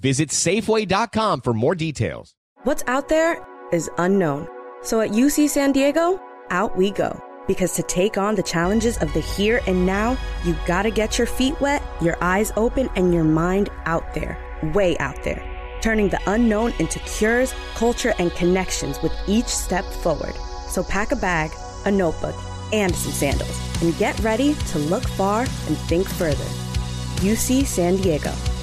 Visit Safeway.com for more details. What's out there is unknown. So at UC San Diego, out we go. Because to take on the challenges of the here and now, you gotta get your feet wet, your eyes open, and your mind out there. Way out there. Turning the unknown into cures, culture, and connections with each step forward. So pack a bag, a notebook, and some sandals, and get ready to look far and think further. UC San Diego.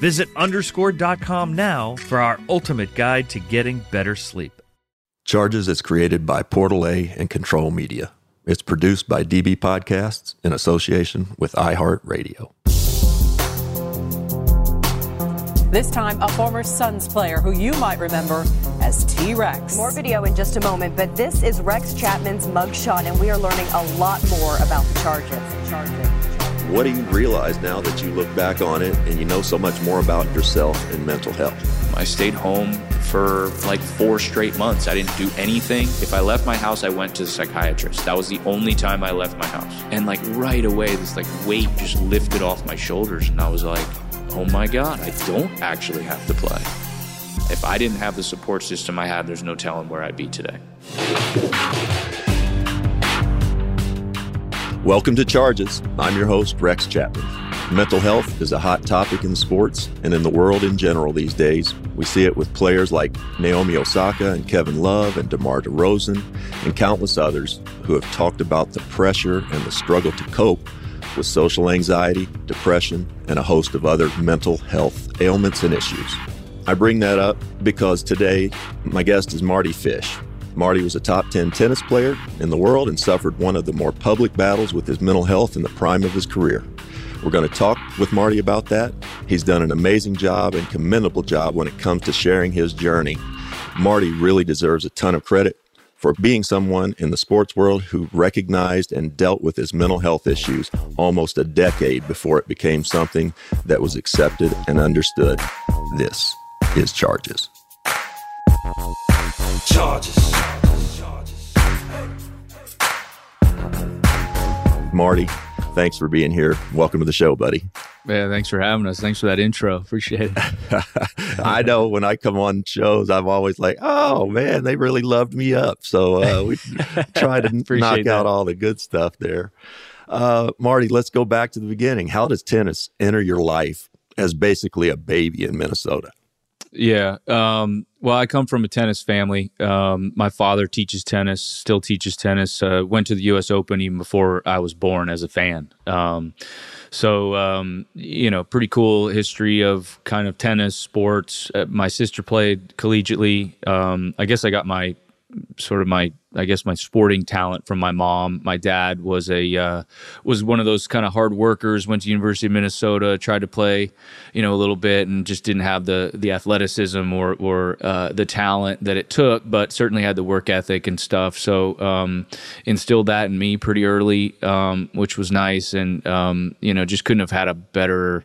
Visit underscore.com now for our ultimate guide to getting better sleep. Charges is created by Portal A and Control Media. It's produced by DB Podcasts in association with iHeartRadio. This time, a former Suns player who you might remember as T Rex. More video in just a moment, but this is Rex Chapman's mugshot, and we are learning a lot more about the charges. charges. What do you realize now that you look back on it and you know so much more about yourself and mental health? I stayed home for like four straight months. I didn't do anything. If I left my house, I went to the psychiatrist. That was the only time I left my house. And like right away, this like weight just lifted off my shoulders, and I was like, oh my God, I don't actually have to play. If I didn't have the support system I had, there's no telling where I'd be today. Welcome to Charges. I'm your host, Rex Chapman. Mental health is a hot topic in sports and in the world in general these days. We see it with players like Naomi Osaka and Kevin Love and DeMar DeRozan and countless others who have talked about the pressure and the struggle to cope with social anxiety, depression, and a host of other mental health ailments and issues. I bring that up because today my guest is Mardy Fish. Mardy was a top 10 tennis player in the world and suffered one of the more public battles with his mental health in the prime of his career. We're going to talk with Mardy about that. He's done an amazing job and commendable job when it comes to sharing his journey. Mardy really deserves a ton of credit for being someone in the sports world who recognized and dealt with his mental health issues almost a decade before it became something that was accepted and understood. This is Charges. Charges. Mardy, thanks for being here. Welcome to the show, buddy. Yeah, thanks for having us. Thanks for that intro. Appreciate it. I know when I come on shows, I'm always like, oh man, they really loved me up. So uh, we try to knock that. out all the good stuff there. Uh, Mardy, let's go back to the beginning. How does tennis enter your life as basically a baby in Minnesota? Yeah. Um, well, I come from a tennis family. Um, my father teaches tennis, still teaches tennis. Uh, went to the U.S. Open even before I was born as a fan. Um, so, um, you know, pretty cool history of kind of tennis, sports. Uh, my sister played collegiately. Um, I guess I got my sort of my I guess my sporting talent from my mom. My dad was a uh, was one of those kind of hard workers. Went to University of Minnesota, tried to play, you know, a little bit, and just didn't have the the athleticism or or uh, the talent that it took, but certainly had the work ethic and stuff. So um, instilled that in me pretty early, um, which was nice, and um, you know, just couldn't have had a better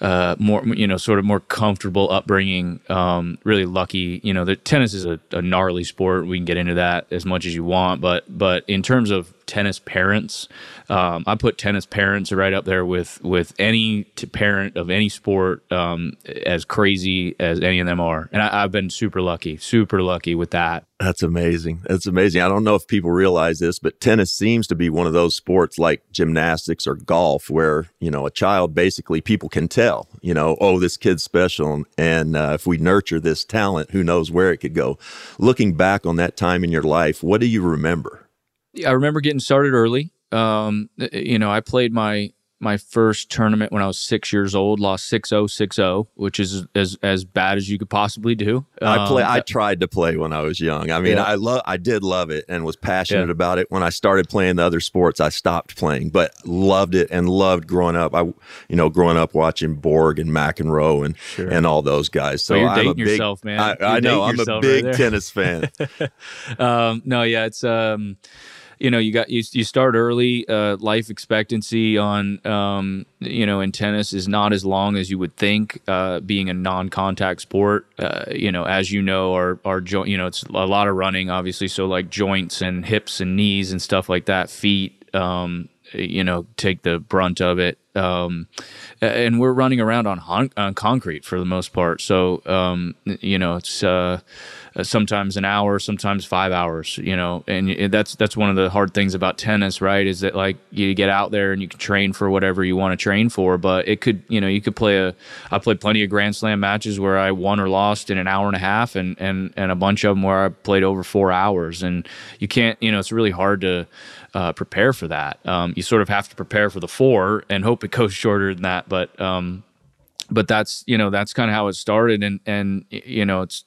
uh, more you know sort of more comfortable upbringing. Um, really lucky, you know. The tennis is a, a gnarly sport. We can get into that as much as you want, but but in terms of tennis parents, um, I put tennis parents right up there with with any parent of any sport, um, as crazy as any of them are. And I, I've been super lucky, super lucky with that. That's amazing. That's amazing. I don't know if people realize this, but tennis seems to be one of those sports like gymnastics or golf where, you know, a child basically people can tell, you know, oh, this kid's special. And uh, if we nurture this talent, who knows where it could go. Looking back on that time in your life, what do you remember? I remember getting started early. Um, you know, I played my my first tournament when I was six years old, lost 6-0, 6-0, which is as as bad as you could possibly do. Um, I play. I tried to play when I was young. I mean, yeah. I love. I did love it and was passionate yeah. about it. When I started playing the other sports, I stopped playing, but loved it and loved growing up. I, you know, growing up watching Borg and McEnroe and sure. and all those guys. So well, you're dating big, yourself, man. I, I know. I'm a big right tennis fan. um, no, yeah, it's. Um, you know you got you, you start early uh, life expectancy on um, you know in tennis is not as long as you would think uh, being a non-contact sport uh, you know as you know our our joint you know it's a lot of running obviously. So like joints and hips and knees and stuff like that feet um, you know take the brunt of it. Um, and we're running around on, hon- on concrete for the most part. So um, you know it's uh, uh, sometimes an hour, sometimes five hours, you know, and that's that's one of the hard things about tennis, right? Is that like you get out there and you can train for whatever you want to train for, but it could, you know, you could play a. I played plenty of Grand Slam matches where I won or lost in an hour and a half, and and and a bunch of them where I played over four hours, and you can't, you know, it's really hard to. Uh, prepare for that. Um, you sort of have to prepare for the four and hope it goes shorter than that. But um, but that's you know that's kind of how it started, and and you know it's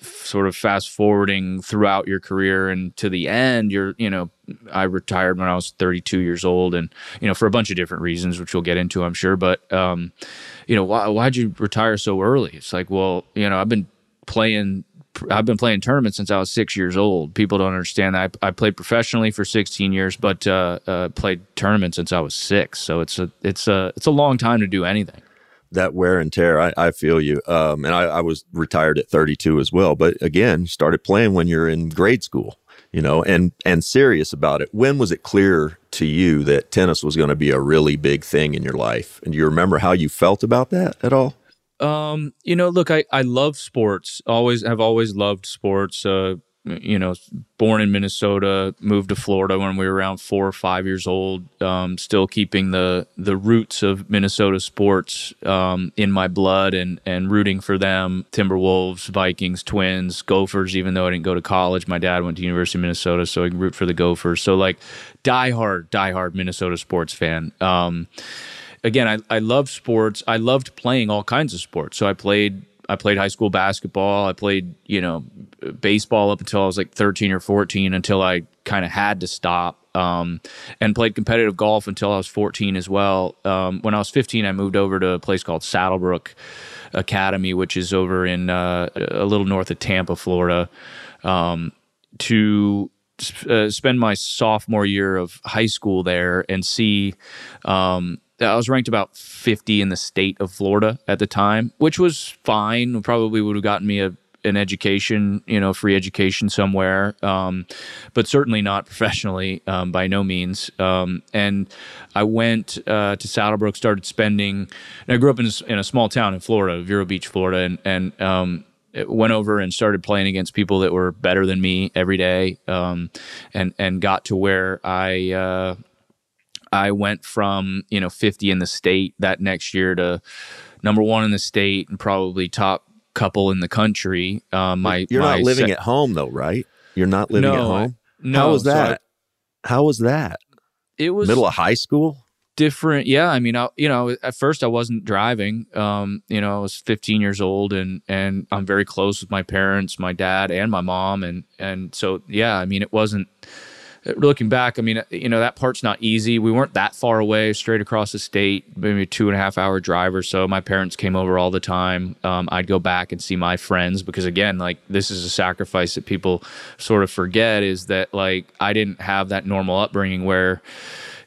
sort of fast forwarding throughout your career and to the end you're you know i retired when i was 32 years old and you know for a bunch of different reasons which we'll get into i'm sure but um you know why, why'd you retire so early it's like well you know i've been playing I've been playing tournaments since I was six years old. People don't understand that. I, I played professionally for 16 years, but uh, uh, played tournaments since I was six. So it's a it's a it's a long time to do anything that wear and tear. I, I feel you. Um, and I, I, was retired at 32 as well. But again, started playing when you're in grade school, you know, and and serious about it. When was it clear to you that tennis was going to be a really big thing in your life? And do you remember how you felt about that at all? Um, you know, look, I, I love sports. Always have always loved sports. Uh, you know, born in Minnesota, moved to Florida when we were around four or five years old. Um, still keeping the the roots of Minnesota sports um, in my blood and and rooting for them. Timberwolves, Vikings, Twins, Gophers. Even though I didn't go to college, my dad went to University of Minnesota, so I root for the Gophers. So like, diehard, diehard Minnesota sports fan. Um, again, I I love sports. I loved playing all kinds of sports. So I played I played high school basketball. I played, you know, baseball up until I was like 13 or 14 until I kind of had to stop. Um, and played competitive golf until I was 14 as well. Um, when I was 15, I moved over to a place called Saddlebrook Academy, which is over in uh, a little north of Tampa, Florida, um, to uh, spend my sophomore year of high school there and see um, I was ranked about 50 in the state of Florida at the time, which was fine. Probably would have gotten me a an education, you know, free education somewhere, um, but certainly not professionally um, by no means. Um, and I went uh, to Saddlebrook, started spending. I grew up in a, in a, small town in Florida, Vero Beach, Florida, and and um, went over and started playing against people that were better than me every day, um, and and got to where I. Uh, I went from you know 50 in the state that next year to number one in the state and probably top couple in the country. Uh, my you're my not living at home though, right? You're not living no, at home. No, how was that? So I, how was that? It was middle of high school. Different, yeah. I mean, I, you know, at first I wasn't driving. Um, you know, I was 15 years old, and and I'm very close with my parents, my dad, and my mom, and and so yeah. I mean, it wasn't looking back, I mean, you know, that part's not easy. We weren't that far away, straight across the state, maybe a two and a half hour drive or so. My parents came over all the time. Um, I'd go back and see my friends because, again, like this is a sacrifice that people sort of forget is that, like, I didn't have that normal upbringing where,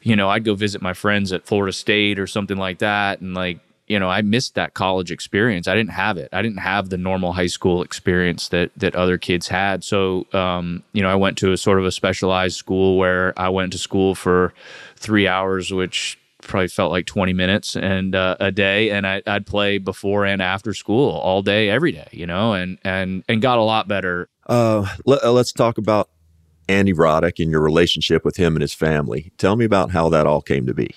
you know, I'd go visit my friends at Florida State or something like that. And, like, you know, I missed that college experience. I didn't have it. I didn't have the normal high school experience that that other kids had. So, um, you know, I went to a sort of a specialized school where I went to school for three hours, which probably felt like 20 minutes and uh, a day and I, would play before and after school all day every day you know and and and got a lot better uh, let, us uh, talk about andy roddick and your relationship with him and his family tell me about how that all came to be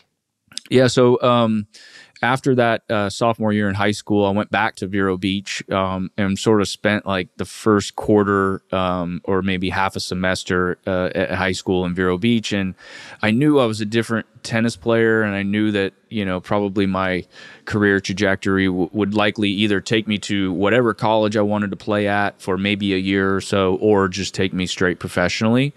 yeah so um, after that uh, sophomore year in high school, I went back to Vero Beach um, and sort of spent like the first quarter um, or maybe half a semester uh, at high school in Vero Beach. And I knew I was a different tennis player, and I knew that, you know, probably my career trajectory w- would likely either take me to whatever college I wanted to play at for maybe a year or so, or just take me straight professionally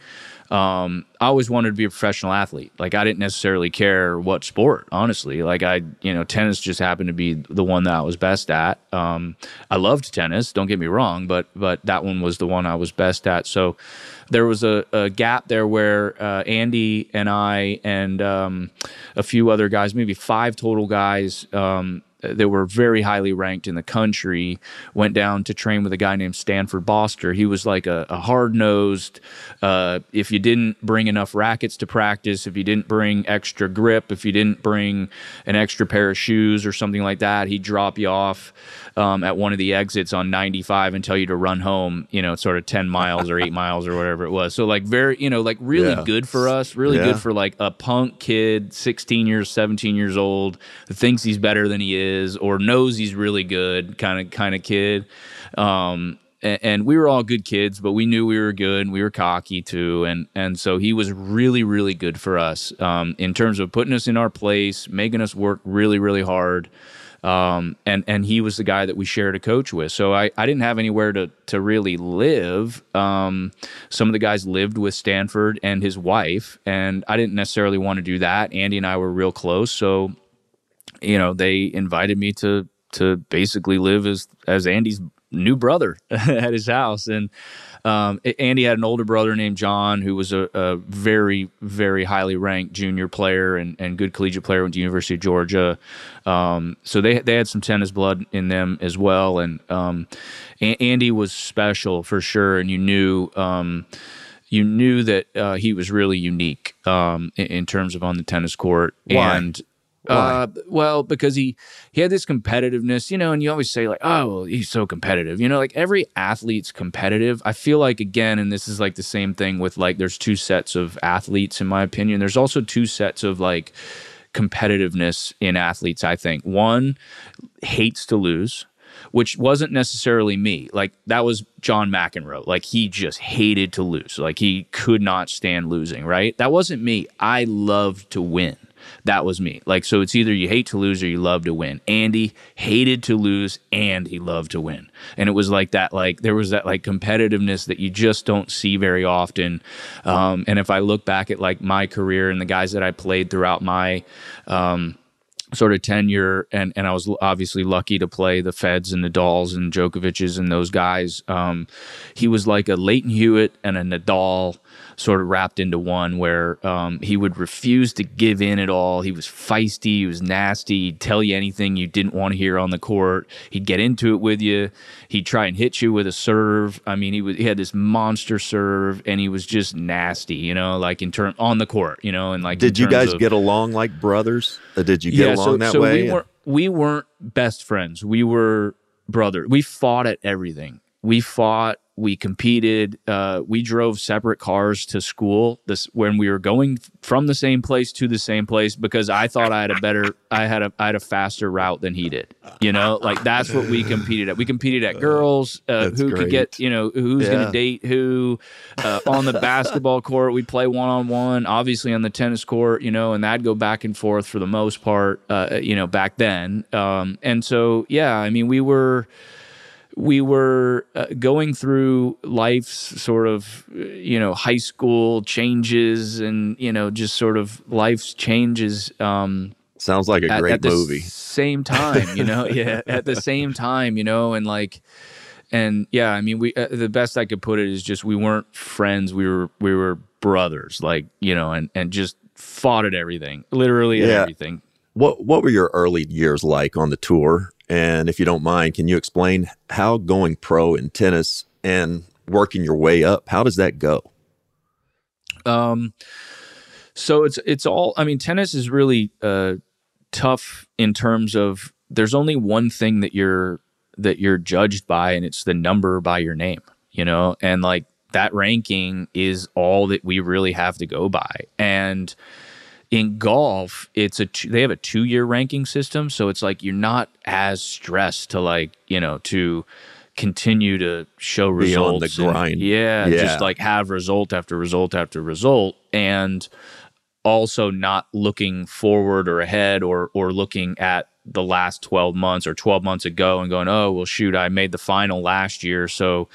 um, I always wanted to be a professional athlete. Like I didn't necessarily care what sport, honestly. Like I, you know, tennis just happened to be the one that I was best at. Um, I loved tennis. Don't get me wrong, but but that one was the one I was best at. So there was a, a gap there where uh, Andy and I and um, a few other guys, maybe five total guys, um, that were very highly ranked in the country went down to train with a guy named Stanford Boster. He was like a, a hard nosed. Uh, if you didn't bring enough rackets to practice, if you didn't bring extra grip, if you didn't bring an extra pair of shoes or something like that, he'd drop you off um, at one of the exits on 95 and tell you to run home. You know, sort of 10 miles or eight miles or whatever it was. So like very, you know, like really yeah. good for us. Really yeah. good for like a punk kid, 16 years, 17 years old, thinks he's better than he is or knows he's really good kind of kind of kid. Um, and, and, we were all good kids, but we knew we were good and we were cocky too. And and so he was really really good for us um, in terms of putting us in our place, making us work really really hard. Um, and and he was the guy that we shared a coach with. So I, I didn't have anywhere to to really live. Um, some of the guys lived with Stanford and his wife, and I didn't necessarily want to do that. Andy and I were real close, so you know, they invited me to to basically live as as Andy's new brother at his house. And um, Andy had an older brother named John, who was a, a, very, very highly ranked junior player and, and good collegiate player at the University of Georgia. Um, so they they had some tennis blood in them as well. And um, a- Andy was special for sure, and you knew. Um, you knew that uh, he was really unique um, in, in, terms of on the tennis court, Why? and uh, well, because he he had this competitiveness, you know, and you always say like, oh, well, he's so competitive, you know, like every athlete's competitive. I feel like again, and this is like the same thing with like, there's two sets of athletes in my opinion. There's also two sets of like competitiveness in athletes. I think one hates to lose. Which wasn't necessarily me. Like that was John McEnroe. Like he just hated to lose. Like he could not stand losing. Right. That wasn't me. I loved to win that was me. Like, so it's either you hate to lose or you love to win. Andy hated to lose and he loved to win. And it was like that, like, there was that like competitiveness that you just don't see very often. Um, and if I look back at like my career and the guys that I played throughout my, um, sort of tenure and and I was obviously lucky to play the Feds and Nadals and Djokovic's and those guys. Um, he was like a Lleyton Hewitt and a Nadal sort of wrapped into one where um, he would refuse to give in at all. He was feisty, he was nasty, he'd tell you anything you didn't want to hear on the court. He'd get into it with you. He'd try and hit you with a serve. I mean, he was he had this monster serve, and he was just nasty. You know, like in turn on the court. You know, and like did you guys of, get along like brothers? Uh, did you get yeah, along so, that so way? We weren't, we weren't best friends. We were brother. We fought at everything. We fought we competed. Uh, we drove separate cars to school. This when we were going from the same place to the same place because I thought I had a better, I had a, I had a faster route than he did. You know, like that's what we competed at. We competed at girls, uh, who great. could get, you know, who's yeah. going to date who. Uh, on the basketball court, we'd play one on one. Obviously, on the tennis court, you know, and that'd go back and forth for the most part. Uh, you know, back then. Um, and so, yeah, I mean, we were we were uh, going through life's sort of you know high school changes and you know just sort of life's changes um, sounds like a at, great at the movie. same time you know? Yeah at the same time you know? And like and yeah i mean we uh, the best i could put it is just we weren't friends. We were we were brothers like you know and and just fought at everything literally at yeah. everything. What what were your early years like on the tour? And if you don't mind, can you explain how going pro in tennis and working your way up, how does that go? Um, so it's it's all. I mean, tennis is really uh, tough in terms of there's only one thing that you're that you're judged by, and it's the number by your name. You know, and like that ranking is all that we really have to go by, and in golf it's a they have a two year ranking system so it's like you're not as stressed to like you know to continue to show Be on results the and- grind. yeah, Yeah. just like have result after result after result and also not looking forward or ahead or or looking at the last 12 months or 12 months ago and going oh well shoot i made the final last year so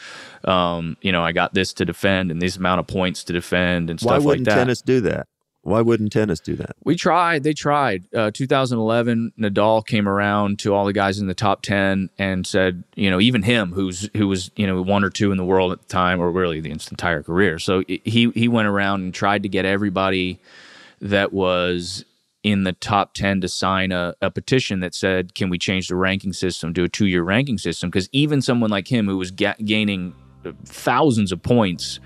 um you know i got this to defend and this amount of points to defend and Why stuff like wouldn't that tennis do that? Why wouldn't tennis do that? we tried. They tried. Uh, 2011, Nadal came around to all the guys in the top 10 and said, you know, even him, who's who was you know one or two in the world at the time, or really the entire career. So he he went around and tried to get everybody that was in the top 10 to sign a, a petition that said, can we change the ranking system to a two year ranking system? Because even someone like him, who was ga- gaining thousands of points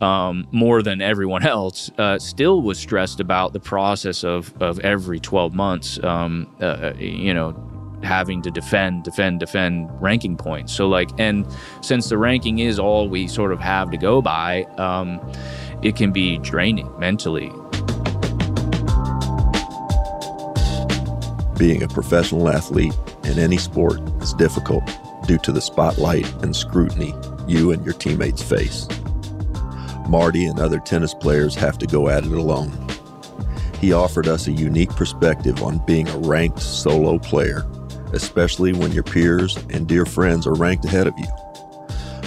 um, more than everyone else, uh, still was stressed about the process of, of every 12 months, um, uh, you know, having to defend, defend, defend ranking points. So, like, and since the ranking is all we sort of have to go by, um, it can be draining mentally. Being a professional athlete in any sport is difficult due to the spotlight and scrutiny you and your teammates face. Mardy and other tennis players have to go at it alone. He offered us a unique perspective on being a ranked solo player, especially when your peers and dear friends are ranked ahead of you.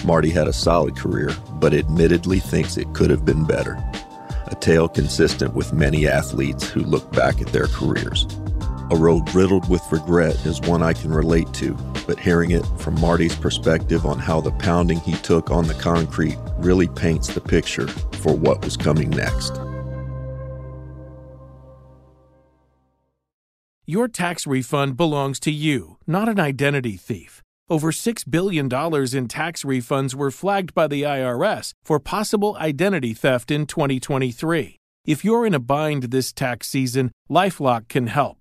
Mardy had a solid career, but admittedly thinks it could have been better. A tale consistent with many athletes who look back at their careers. A road riddled with regret is one I can relate to, but hearing it from Mardy's perspective on how the pounding he took on the concrete really paints the picture for what was coming next. Your tax refund belongs to you, not an identity thief. Over $6 billion in tax refunds were flagged by the IRS for possible identity theft in 2023. If you're in a bind this tax season, Lifelock can help.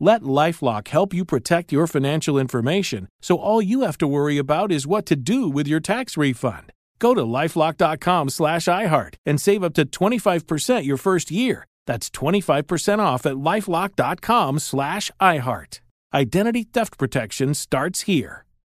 Let Lifelock help you protect your financial information so all you have to worry about is what to do with your tax refund. Go to lifelock.com slash iHeart and save up to 25% your first year. That's 25% off at lifelock.com slash iHeart. Identity theft protection starts here.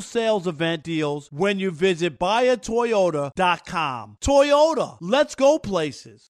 sales event deals when you visit buyatoyota.com. Toyota, let's go places.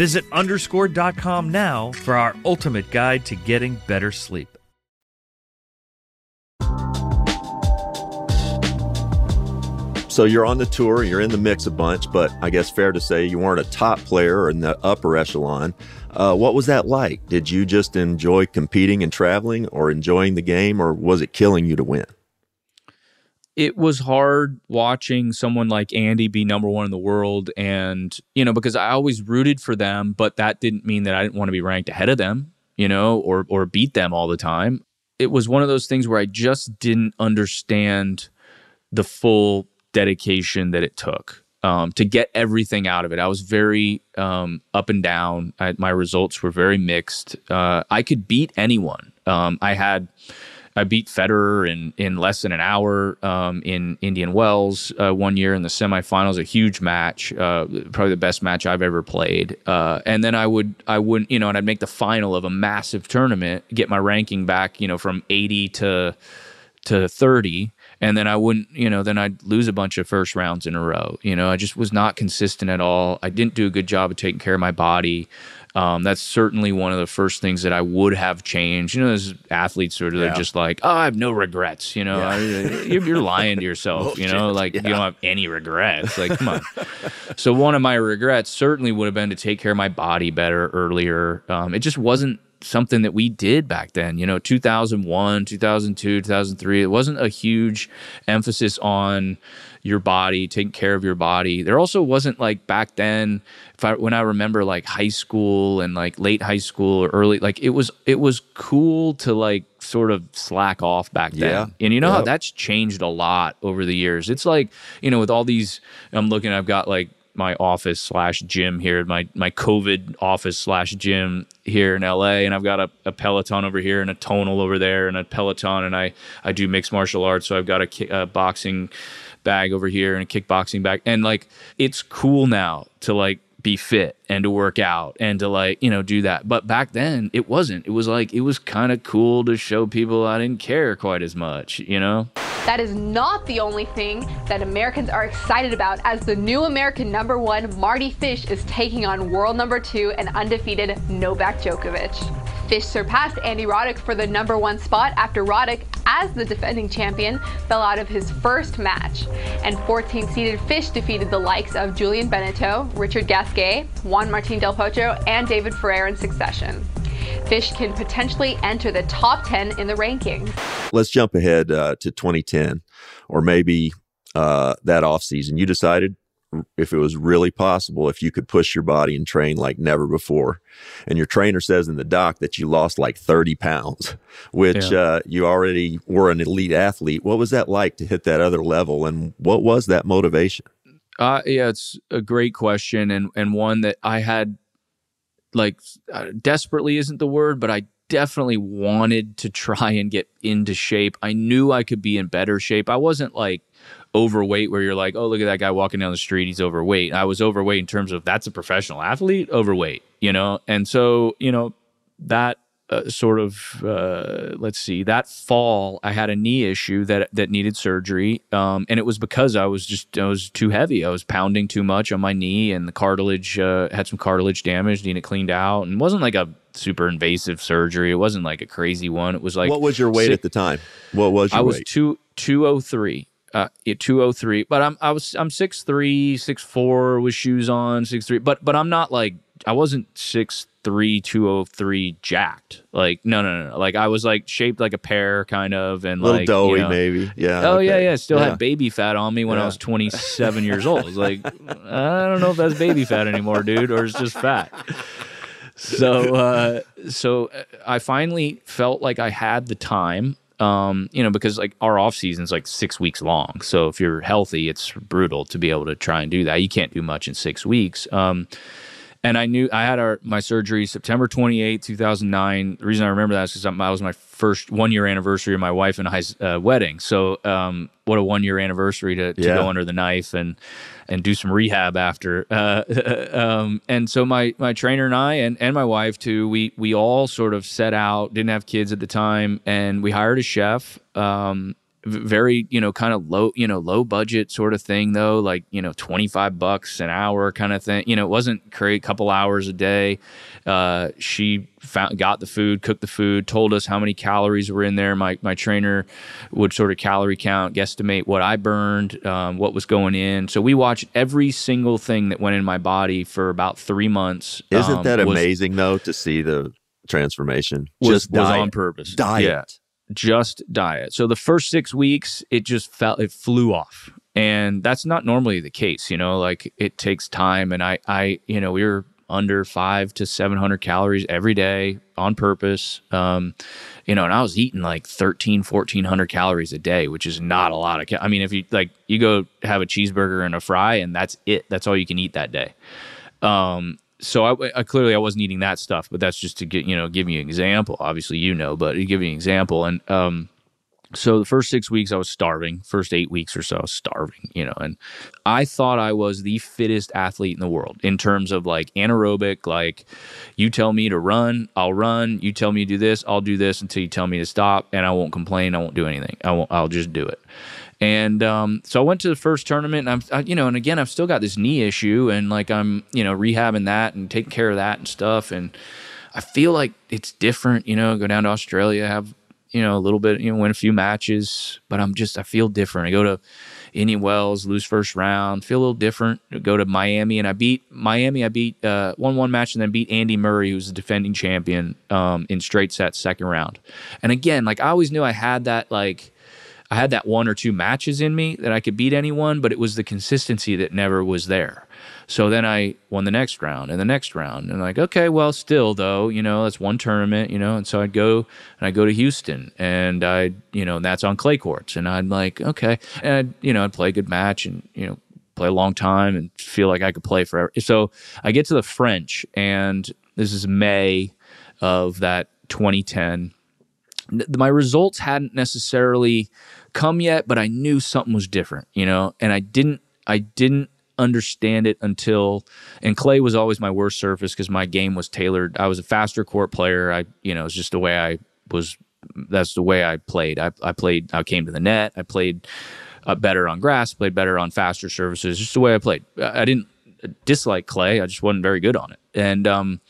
Visit underscore.com now for our ultimate guide to getting better sleep. So you're on the tour, you're in the mix a bunch, but I guess fair to say you weren't a top player in the upper echelon. Uh, what was that like? Did you just enjoy competing and traveling, or enjoying the game, or was it killing you to win? It was hard watching someone like Andy be number one in the world. And, you know, because I always rooted for them, but that didn't mean that I didn't want to be ranked ahead of them, you know, or, or beat them all the time. It was one of those things where I just didn't understand the full dedication that it took um, to get everything out of it. I was very um, up and down. I, my results were very mixed. Uh, I could beat anyone. Um, I had I beat Federer in in less than an hour um, in Indian Wells uh, one year in the semifinals. A huge match, uh, probably the best match I've ever played. Uh, and then I would I wouldn't you know, and I'd make the final of a massive tournament, get my ranking back, you know, from eighty to to thirty. And then I wouldn't, you know, then I'd lose a bunch of first rounds in a row. You know, I just was not consistent at all. I didn't do a good job of taking care of my body. Um, that's certainly one of the first things that I would have changed. You know, as athletes sort of yeah. just like, oh, I have no regrets. You know, yeah. you're, you're, lying to yourself. you know, like yeah. you don't have any regrets. Like, come on. so one of my regrets certainly would have been to take care of my body better earlier. Um, it just wasn't something that we did back then. You know, 2001, 2002, 2003. It wasn't a huge emphasis on your body, taking care of your body. There also wasn't like back then, if I when I remember like high school and like late high school or early, like it was it was cool to like sort of slack off back then. Yeah. And you know yep. how that's changed a lot over the years. It's like, you know, with all these I'm looking, I've got like my office slash gym here, my my COVID office slash gym here in LA, and I've got a, a, Peloton over here and a tonal over there and a Peloton, and I I do mixed martial arts, so I've got a, a boxing bag over here and a kickboxing bag. And like, it's cool now to like be fit and to work out and to like, you know, do that. But back then it wasn't. It was like, it was kind of cool to show people I didn't care quite as much, you know? That is not the only thing that Americans are excited about as the new American number one, Mardy Fish, is taking on world number two and undefeated Novak Djokovic. Fish surpassed Andy Roddick for the number one spot after Roddick, as the defending champion, fell out of his first match. And 14 seeded Fish defeated the likes of Julien Benneteau, Richard Gasquet, Juan Martin Del Potro, and David Ferrer in succession. Fish can potentially enter the top 10 in the rankings. Let's jump ahead uh, to 2010 or maybe uh, that off season. You decided if it was really possible, if you could push your body and train like never before. And your trainer says in the doc that you lost like 30 pounds, which yeah. uh, you already were an elite athlete. What was that like to hit that other level? And what was that motivation? Uh, yeah, it's a great question and, and one that I had like uh, desperately isn't the word, but I definitely wanted to try and get into shape. I knew I could be in better shape. I wasn't like overweight where you're like, oh, look at that guy walking down the street. He's overweight. I was overweight in terms of that's a professional athlete, overweight, you know? And so, you know, that uh, sort of uh, let's see that fall I had a knee issue that that needed surgery um, and it was because I was just I was too heavy I was pounding too much on my knee and the cartilage uh, had some cartilage damage needed cleaned out and wasn't like a super invasive surgery it wasn't like a crazy one it was like what was your weight at the time what was your weight? I was weight? two two oh three uh, 203 but i'm i was i'm 6'3 6'4 with shoes on 6'3 but but i'm not like I wasn't six three two oh three jacked. Like no no no. Like I was like shaped like a pear kind of and little like doughy you know, maybe. Yeah. Oh okay. yeah yeah. Still Yeah. had baby fat on me when I was twenty seven years old. It's like I don't know if that's baby fat anymore, dude, or it's just fat. So uh, so uh, I finally felt like I had the time. Um, you know, because like our off season's like six weeks long. So if you're healthy, it's brutal to be able to try and do that. You can't do much in six weeks. Um, and I knew I had our my surgery September 28, 2009. The reason I remember that is because that was my first one year anniversary of my wife and I's uh, wedding. So, um, what a one year anniversary to, to Yeah. go under the knife and and do some rehab after. Uh, um, and so my my trainer and I and, and my wife too, we we all sort of set out. Didn't have kids at the time, and we hired a chef. Um, very you know kind of low you know low budget sort of thing though like you know 25 bucks an hour kind of thing you know it wasn't create a couple hours a day uh, she found got the food cooked the food told us how many calories were in there my my trainer would sort of calorie count guesstimate what i burned um, what was going in so we watched every single thing that went in my body for about three months Isn't um, that was- amazing though to see the transformation? was, Just was diet. on purpose. Diet. Yeah, just diet. So the first six weeks, it just felt it flew off, and that's not normally the case. You know, like it takes time, and I, I, you know, we were under five to seven hundred calories every day on purpose. Um, you know, and I was eating like 13, 1400 calories a day, which is not a lot of. Ca- I mean, if you like, you go have a cheeseburger and a fry, and that's it. That's all you can eat that day. Um, so I, I clearly I wasn't eating that stuff, but that's just to get you know give you an example. Obviously, you know, but to give you an example, and um, so the first six weeks I was starving. First eight weeks or so, I was starving. You know, and I thought I was the fittest athlete in the world in terms of like anaerobic. Like, you tell me to run, I'll run. You tell me to do this, I'll do this until you tell me to stop, and I won't complain. I won't do anything. I won't. I'll just do it. And um, so I went to the first tournament, and I'm, I, you know, and again, I've still got this knee issue, and like I'm, you know, rehabbing that and taking care of that and stuff. And I feel like it's different, you know, go down to Australia, have, you know, a little bit, you know, win a few matches, but I'm just, I feel different. I go to Indian Wells, lose first round, feel a little different. Go to Miami, and I beat Miami. I beat uh, won one match and then beat Andy Murray, who's the defending champion, um, in straight sets, second round. And again, like I always knew I had that, like, I had that one or two matches in me that I could beat anyone, but it was the consistency that never was there. So then I won the next round and the next round, and like, okay, well, still though, you know, that's one tournament, you know, and so I'd go and I go to Houston, and I, you know, that's on clay courts, and I'd like, okay, and I'd, you know, I'd play a good match, and you know, play a long time, and feel like I could play forever. So I get to the French, and this is May of that 2010 my results hadn't necessarily come yet but i knew something was different you know? And i didn't i didn't understand it until and clay was always my worst surface because my game was tailored. I was a faster court player. I you know it's just the way i was that's the way i played. I, I played i came to the net. I played uh, better on grass played better on faster surfaces. Just the way i played. I I didn't dislike clay. I just wasn't very good on it. And um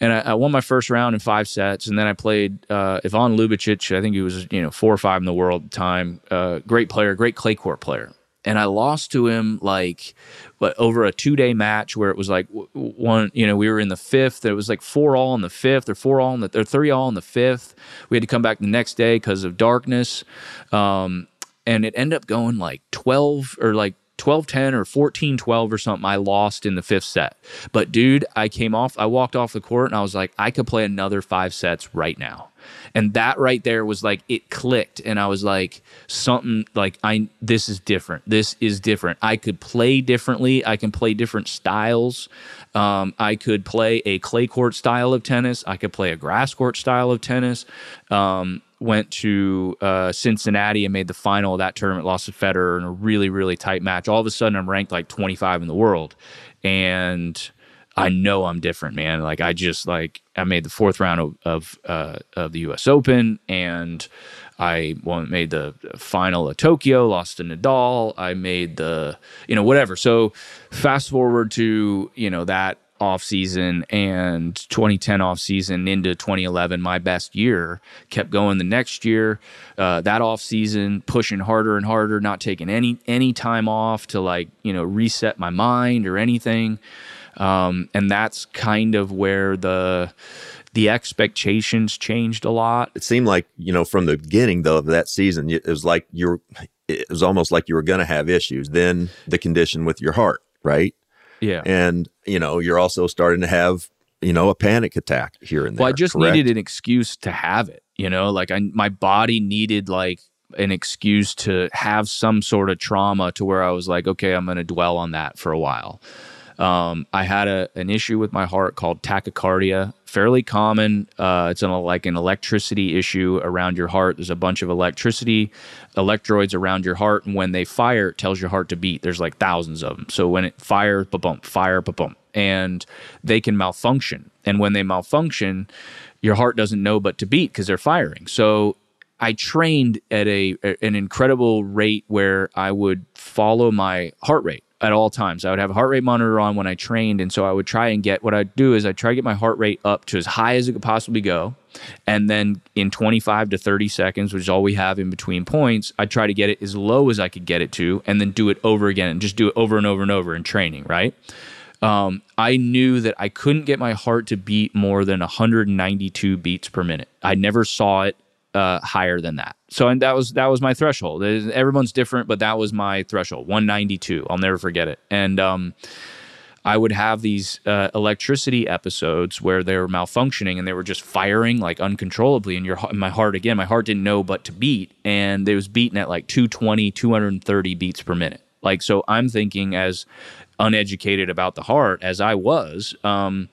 and I, I won my first round in five sets, and then I played uh, Ivan Ljubicic. I think he was you know four or five in the world at the time. Uh, great player, great clay court player. And I lost to him like, but over a two day match where it was like one, you know, we were in the fifth. It was like four all in the fifth, or four all in the, or three all in the fifth. We had to come back the next day because of darkness, um, and it ended up going like twelve or like 12 10 or 14 12 or something i lost in the fifth set. But dude i came off i walked off the court and i was like i could play another five sets right now. And that right there was like it clicked and i was like something like i this is different. This is different. I could play differently. I can play different styles. Um, i could play a clay court style of tennis. I could play a grass court style of tennis. Um, went to uh, Cincinnati and made the final of that tournament, lost to Federer in a really, really tight match. All of a sudden, I'm ranked like 25 in the world. And I know I'm different, man. Like, I just, like, I made the fourth round of, of, uh, of the US Open and I made the final of Tokyo, lost to Nadal. I made the, you know, whatever. So fast forward to, you know, that off season and 2010 off season into 2011 my best year kept going the next year uh, that off season pushing harder and harder not taking any any time off to like you know reset my mind or anything Um, and that's kind of where the the expectations changed a lot. It seemed like you know from the beginning though of that season, it was like you're. It was almost like you were going to have issues. Then the condition with your heart, right? Yeah. And you know you're also starting to have you know a panic attack here and there. Well, I just correct? needed an excuse to have it. You know, like I my body needed like an excuse to have some sort of trauma to where I was like, okay, I'm going to dwell on that for a while. Um, I had a, an issue with my heart called tachycardia, fairly common. Uh, it's an, like an electricity issue around your heart. There's a bunch of electricity electrodes around your heart, and when they fire, it tells your heart to beat. There's like thousands of them. So when it fires, ba bump, fire, ba bump, and they can malfunction. And when they malfunction, your heart doesn't know but to beat because they're firing. So I trained at a an incredible rate where I would follow my heart rate at all times. I would have a heart rate monitor on when I trained, and so I would try and get what I'd do is I'd try to get my heart rate up to as high as it could possibly go, and then in 25 to 30 seconds, which is all we have in between points, I'd try to get it as low as I could get it to, and then do it over again, and just do it over and over and over in training, right? Um, I knew that I couldn't get my heart to beat more than 192 beats per minute. I never saw it uh, higher than that. So and that was that was my threshold. Everyone's different, but that was my threshold. 192. I'll never forget it. And um, I would have these uh, electricity episodes where they were malfunctioning and they were just firing like uncontrollably. And your my heart again, my heart didn't know but to beat, and it was beating at like 220, 230 beats per minute. Like so, I'm thinking as uneducated about the heart as I was. Um,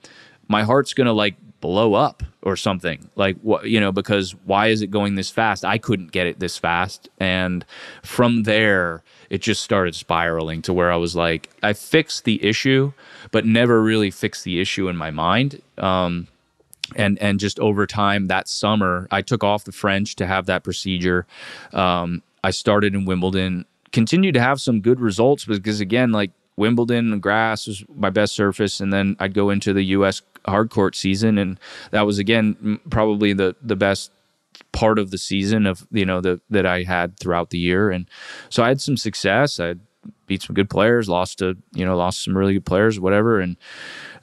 my heart's gonna like blow up or something. Like what you know because why is it going this fast? I couldn't get it this fast. And from there it just started spiraling to where i was like i fixed the issue but never really fixed the issue in my mind. Um, and and just over time that summer i took off the french to have that procedure. Um, i started in wimbledon continued to have some good results because again like Wimbledon grass was my best surface, and then I'd go into the U.S. hard court season, and that was again probably the the best part of the season of you know the that I had throughout the year, and so I had some success. I beat some good players, lost to you know lost some really good players, whatever, and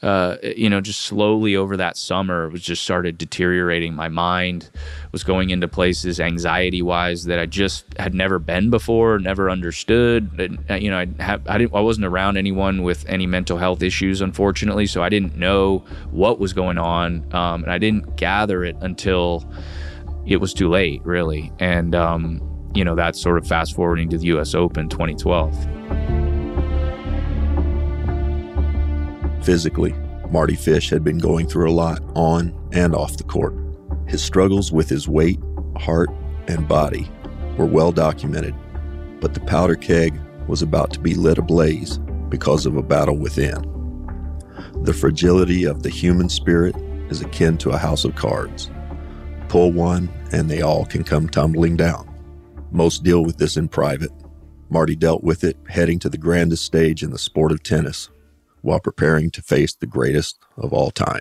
uh, you know, just slowly over that summer, it was just started deteriorating. My mind was going into places anxiety wise that I just had never been before, never understood. And, uh, you know, I I didn't, I wasn't around anyone with any mental health issues, unfortunately, so I didn't know what was going on, um, and I didn't gather it until it was too late, really. And um, you know, that's sort of fast forwarding to the U.S. Open 2012. Physically, Mardy Fish had been going through a lot on and off the court. His struggles with his weight, heart, and body were well documented, but the powder keg was about to be lit ablaze because of a battle within. The fragility of the human spirit is akin to a house of cards. Pull one, and they all can come tumbling down. Most deal with this in private. Mardy dealt with it heading to the grandest stage in the sport of tennis while preparing to face the greatest of all time.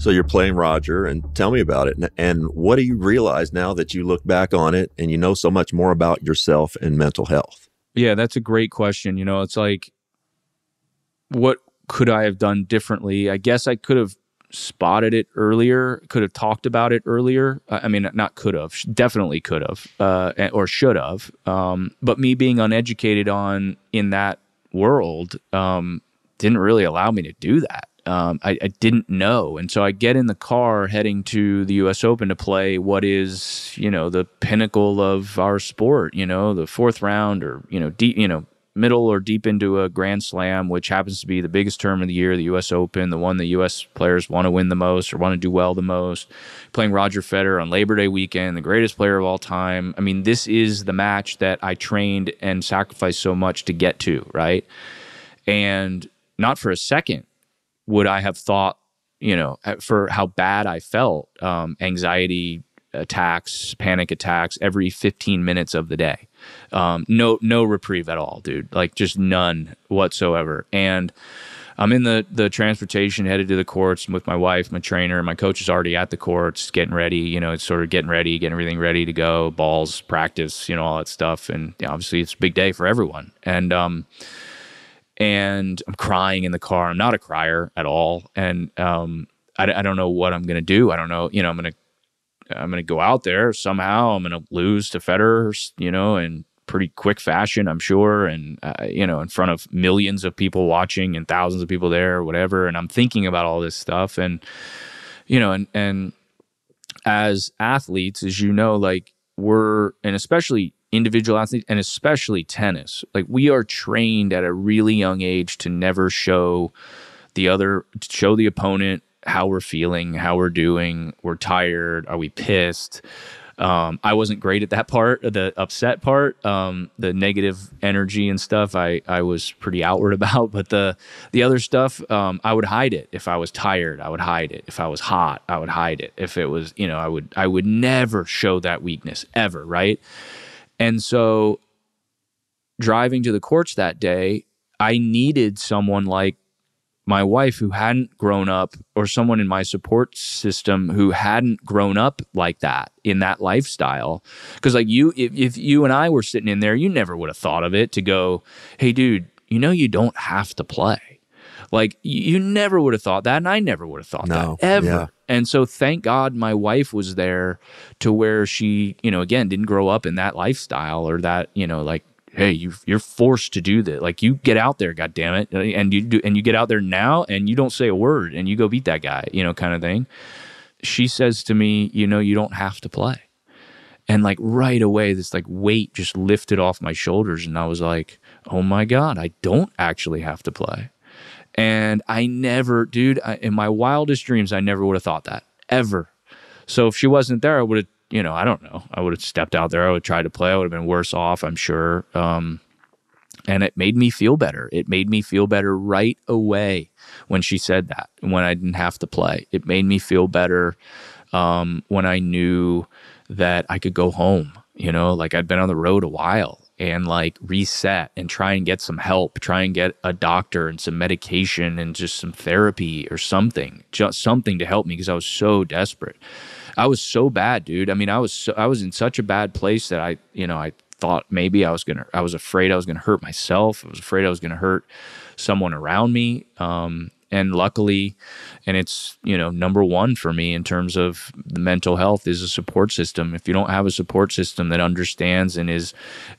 So you're playing Roger, and tell me about it. And, and, what do you realize now that you look back on it and you know so much more about yourself and mental health? Yeah, that's a great question. You know, it's like, what could I have done differently? I guess I could have spotted it earlier, could have talked about it earlier. I mean, not could have, definitely could have, uh, or should have. Um, but me being uneducated on in that world um, didn't really allow me to do that um, I, I, didn't know. And so I get in the car heading to the US Open to play what is, you know, the pinnacle of our sport, you know, the fourth round or, you know, deep, you know, middle or deep into a grand slam, which happens to be the biggest term of the year, the US Open, the one the US players want to win the most or want to do well the most. Playing Roger Federer on Labor Day weekend, the greatest player of all time. I mean, this is the match that I trained and sacrificed so much to get to, right? And not for a second would I have thought, you know, for how bad I felt, um, anxiety attacks, panic attacks every 15 minutes of the day. Um, no, no reprieve at all, dude. Like just none whatsoever. And I'm in the the transportation headed to the courts with my wife, my trainer, my coach is already at the courts, getting ready. You know, it's sort of getting ready, getting everything ready to go, balls, practice, you know, all that stuff. And you know, obviously, it's a big day for everyone. And um, and I'm crying in the car. I'm not a crier at all, and um, I, I don't know what I'm gonna do. I don't know. You know, I'm gonna I'm gonna go out there somehow. I'm gonna lose to Federer, you know, in pretty quick fashion, I'm sure, and uh, you know, in front of millions of people watching and thousands of people there, whatever. And I'm thinking about all this stuff, and you know, and and as athletes, as you know, like we're and especially individual athletes and especially tennis. Like we are trained at a really young age to never show the other, show the opponent how we're feeling, how we're doing. We're tired. Are we pissed? Um, I wasn't great at that part, the upset part, um, the negative energy and stuff. I, I was pretty outward about, but the the other stuff, um, I would hide it. If I was tired, I would hide it. If I was hot, I would hide it. If it was, you know, I would I would never show that weakness ever, right? And so driving to the courts that day, I needed someone like my wife who hadn't grown up or someone in my support system who hadn't grown up like that in that lifestyle. Because like you if, if you and i were sitting in there you never would have thought of it to go hey dude you know you don't have to play like you never would have thought that and i never would have thought no, that ever yeah. And so thank God my wife was there to where she, you know, again, didn't grow up in that lifestyle or that, you know, like, hey, you you're forced to do this. Like you get out there, god damn it. Uh, and you do and you get out there now and you don't say a word and you go beat that guy, you know, kind of thing. She says to me, you know, you don't have to play. And like right away, this like weight just lifted off my shoulders. And I was like, oh my God, I don't actually have to play. And I never, dude, I, in my wildest dreams, I never would have thought that ever. So if she wasn't there, I would have, you know, I don't know. I would have stepped out there. I would try to play. I would have been worse off, I'm sure. Um, and it made me feel better. It made me feel better right away when she said that, when I didn't have to play. It made me feel better um, when I knew that I could go home, you know, like I'd been on the road a while and like reset and try and get some help, try and get a doctor and some medication and just some therapy or something, just something to help me because I was so desperate. I was so bad, dude. I mean, I was so, I was in such a bad place that I, you know, I thought maybe I was gonna. I was afraid I was gonna hurt myself. I was afraid I was gonna hurt someone around me. Um, and luckily, and it's you know number one for me in terms of the mental health is a support system. If you don't have a support system that understands and is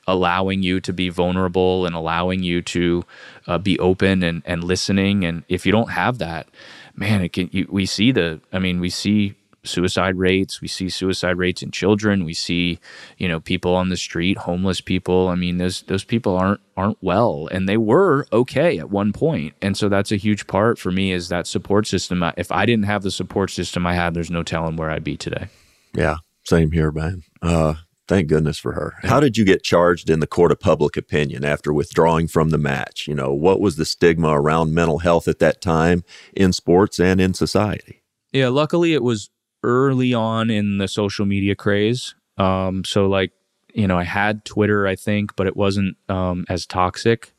allowing you to be vulnerable and allowing you to uh, be open and and listening, and if you don't have that, man, it can. You, we see the. I mean, we see suicide rates. We see suicide rates in children. We see, you know, people on the street, homeless people. I mean, those those people aren't aren't well, and they were okay at one point. And so that's a huge part for me is that support system. If I didn't have the support system I had, there's no telling where I'd be today. Yeah, same here, man. Uh, thank goodness for her. How did you get charged in the court of public opinion after withdrawing from the match? You know, what was the stigma around mental health at that time in sports and in society? Yeah, luckily it was early on in the social media craze. Um, so like, you know, I had Twitter, I think, but it wasn't um, as toxic.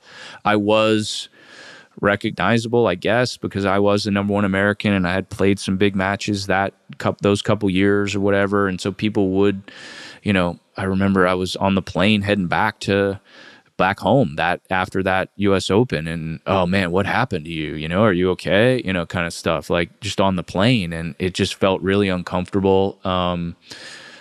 I was recognizable, I guess, because I was the number one American and I had played some big matches that cup those couple years or whatever, and so people would, you know, I remember I was on the plane heading back to back home that after that US Open and oh man, what happened to you? You know, are you okay? You know, kind of stuff like just on the plane and it just felt really uncomfortable. Um,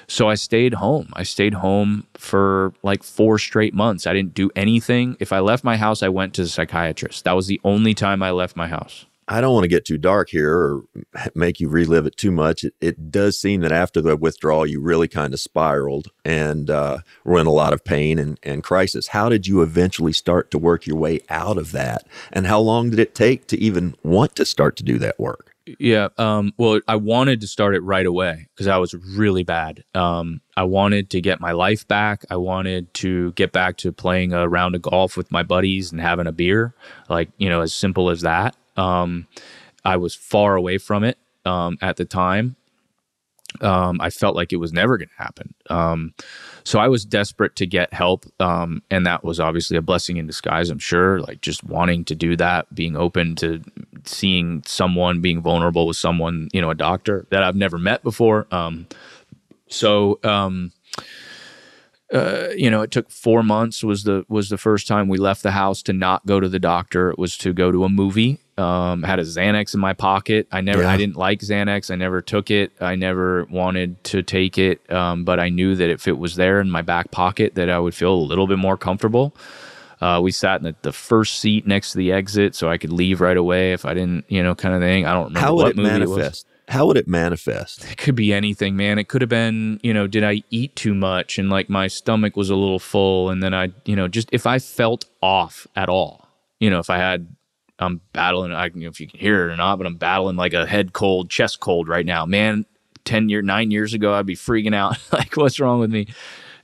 so I stayed home. I stayed home for like four straight months. I didn't do anything. If I left my house, I went to the psychiatrist. That was the only time I left my house. I don't want to get too dark here or make you relive it too much. It, it does seem that after the withdrawal, you really kind of spiraled and uh, were in a lot of pain and, and crisis. How did you eventually start to work your way out of that? And how long did it take to even want to start to do that work? Yeah. Um, well, I wanted to start it right away because I was really bad. Um, I wanted to get my life back. I wanted to get back to playing a round of golf with my buddies and having a beer, like, you know, as simple as that. Um, I was far away from it um, at the time. Um, I felt like it was never going to happen. Um, so I was desperate to get help. Um, and that was obviously a blessing in disguise, I'm sure. Like just wanting to do that, being open to seeing someone, being vulnerable with someone, you know, a doctor that I've never met before. Um, so, um, uh, you know, it took four months was the was the first time we left the house to not go to the doctor. It was to go to a movie. Um, had a Xanax in my pocket. I never, yeah. I didn't like Xanax. I never took it. I never wanted to take it. Um, but I knew that if it was there in my back pocket, that I would feel a little bit more comfortable. Uh, we sat in the, the, first seat next to the exit, so I could leave right away if I didn't, you know, kind of thing. I don't remember How would it manifest. It how would it manifest? It could be anything, man. It could have been, you know, did I eat too much and like my stomach was a little full and then I, you know, just if I felt off at all, you know, if I had, I'm battling, I don't know if you can hear it or not, but I'm battling like a head cold, chest cold right now. Man, 10 year, nine years ago, I'd be freaking out. like, what's wrong with me?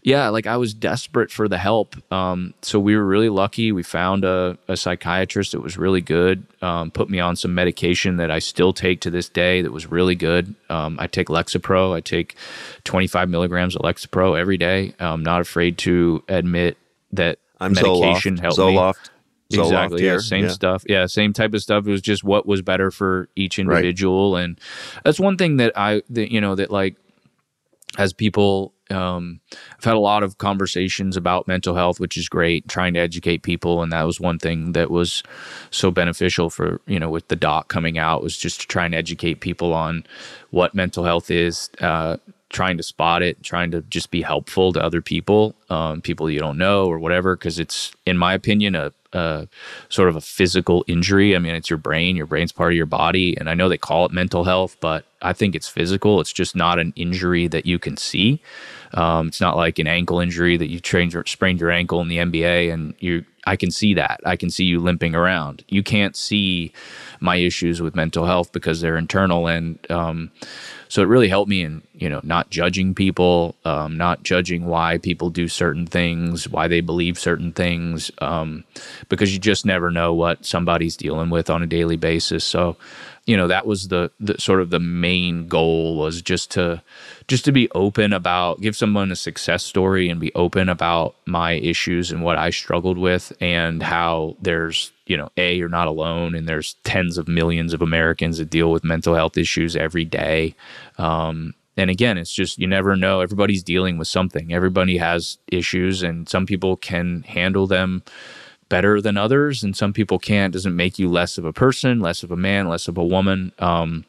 yeah, like I was desperate for the help. Um, so we were really lucky. We found a, a psychiatrist that was really good, um, put me on some medication that I still take to this day that was really good. Um, I take Lexapro. I take 25 milligrams of Lexapro every day. I'm not afraid to admit that I'm medication Zoloft. helped Zoloft. me. Exactly. Yeah. Same yeah. stuff. Yeah. Same type of stuff. It was just what was better for each individual. Right. And that's one thing that I, that, you know, that like, as people um, I've had a lot of conversations about mental health, which is great, trying to educate people, and that was one thing that was so beneficial for you know with the doc coming out was just to try and educate people on what mental health is, uh, trying to spot it, trying to just be helpful to other people, um, people you don't know or whatever, because it's in my opinion a, sort of a physical injury. I mean, it's your brain, your brain's part of your body, and I know they call it mental health, but I think it's physical. It's just not an injury that you can see. Um, it's not like an ankle injury that you trained sprained your ankle in the NBA and you. I can see that. I can see you limping around. You can't see my issues with mental health because they're internal, and um, so it really helped me in you know not judging people, um, not judging why people do certain things, why they believe certain things, um, because you just never know what somebody's dealing with on a daily basis. So you know that was the, the sort of the main goal was just to just to be open about give someone a success story and be open about my issues and what I struggled with and how there's you know a you're not alone and there's tens of millions of Americans that deal with mental health issues every day. Um, and again it's just you never know. Everybody's dealing with something. Everybody has issues and some people can handle them better than others and some people can't. Doesn't make you less of a person less of a man less of a woman. Um,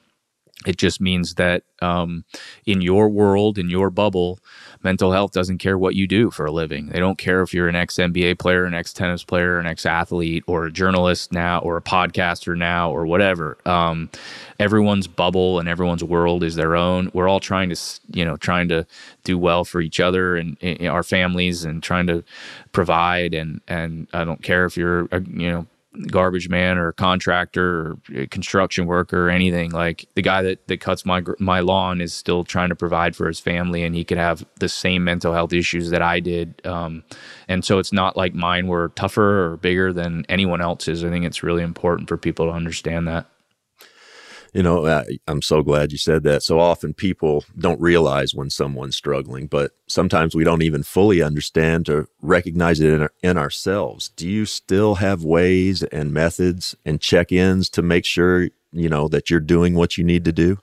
it just means that um, in your world in your bubble mental health doesn't care what you do for a living. They don't care if you're an ex nba player an ex tennis player an ex athlete or a journalist now or a podcaster now or whatever. Um, everyone's bubble and everyone's world is their own. We're all trying to you know trying to do well for each other and, and our families and trying to provide and and i don't care if you're a, you know garbage man or contractor or construction worker or anything like the guy that, that cuts my my lawn is still trying to provide for his family and he could have the same mental health issues that I did um, and so it's not like mine were tougher or bigger than anyone else's. I think it's really important for people to understand that you know, I'm so glad you said that. So often people don't realize when someone's struggling, but sometimes we don't even fully understand to recognize it in, our, in ourselves. Do you still have ways and methods and check ins to make sure, you know, that you're doing what you need to do?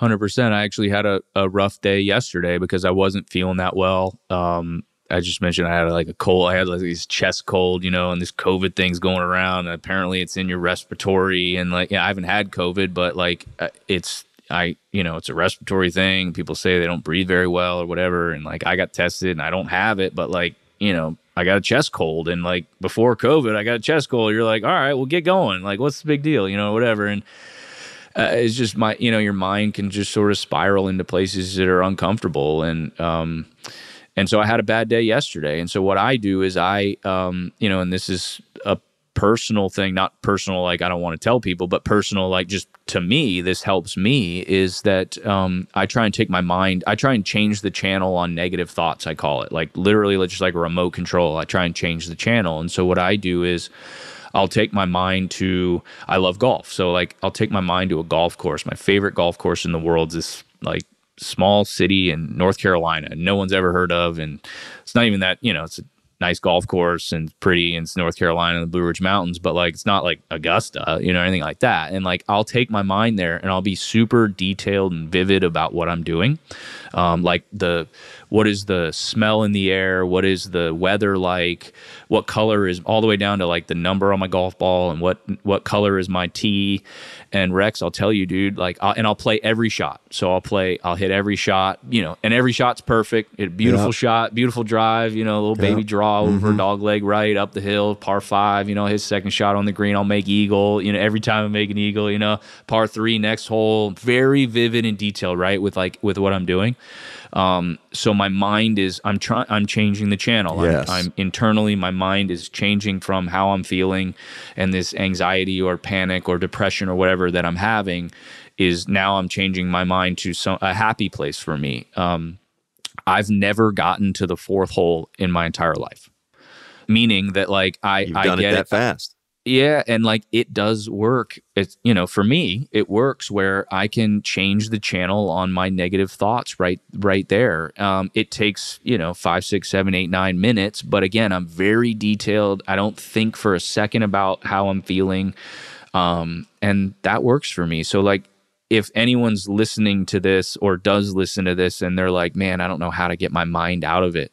100%. I actually had a, a rough day yesterday because I wasn't feeling that well. Um, I just mentioned I had like a cold. I had like this chest cold, you know, and this COVID thing's going around. And apparently, it's in your respiratory. And like, yeah, I haven't had COVID, but like, uh, it's I, you know, it's a respiratory thing. People say they don't breathe very well or whatever. And like, I got tested and I don't have it, but like, you know, I got a chest cold. And like before COVID, I got a chest cold. You're like, all right, well, get going. Like, what's the big deal? You know, whatever. And uh, it's just my, you know, your mind can just sort of spiral into places that are uncomfortable. And, um, and so I had a bad day yesterday. And so what I do is I, um, you know, and this is a personal thing, not personal like I don't want to tell people, but personal like just to me, this helps me is that um, I try and take my mind, I try and change the channel on negative thoughts. I call it like literally just like a remote control. I try and change the channel. And so what I do is. I'll take my mind to I love golf. So like I'll take my mind to a golf course. My favorite golf course in the world is like small city in North Carolina, no one's ever heard of, and it's not even that you know it's a nice golf course and pretty and it's North Carolina, and the Blue Ridge Mountains, but like it's not like Augusta, you know, anything like that. And like I'll take my mind there and I'll be super detailed and vivid about what I'm doing, um, like the what is the smell in the air, what is the weather like, what color is all the way down to like the number on my golf ball and what what color is my tee. And Rex, I'll tell you, dude, like, I'll, and I'll play every shot. So I'll play, I'll hit every shot, you know, and every shot's perfect. It, beautiful shot, beautiful drive, you know, little baby draw over mm-hmm. dog leg right up the hill, par five. You know, his second shot on the green, I'll make eagle. You know, every time I make an eagle, you know, par three next hole, very vivid and detailed, right, with like with what I'm doing. Um, so my mind is I'm trying I'm changing the channel. Yes. I'm, I'm, internally my mind is changing from how I'm feeling and this anxiety or panic or depression or whatever that I'm having is now I'm changing my mind to some a happy place for me. Um, I've never gotten to the fourth hole in my entire life. Meaning that like I You've I done get it that it, fast. Yeah, and like it does work. It's you know, for me, it works where I can change the channel on my negative thoughts right right there. Um, it takes you know five, six, seven, eight, nine minutes, but again, I'm very detailed. I don't think for a second about how I'm feeling, um, and that works for me. So like if anyone's listening to this or does listen to this and they're like, man, I don't know how to get my mind out of it.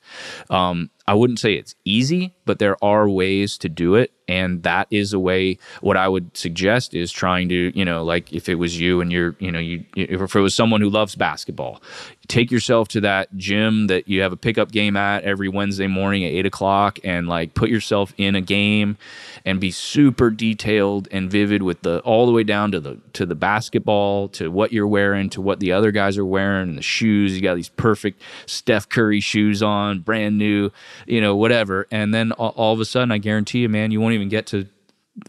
Um, I wouldn't say it's easy, but there are ways to do it and that is a way what i would suggest is trying to you know like if it was you and you're you know you if it was someone who loves basketball take yourself to that gym that you have a pickup game at every wednesday morning at 8 o'clock and like put yourself in a game and be super detailed and vivid with the all the way down to the to the basketball to what you're wearing to what the other guys are wearing and the shoes you got these perfect steph curry shoes on brand new you know whatever and then all, all of a sudden i guarantee you man you won't even get to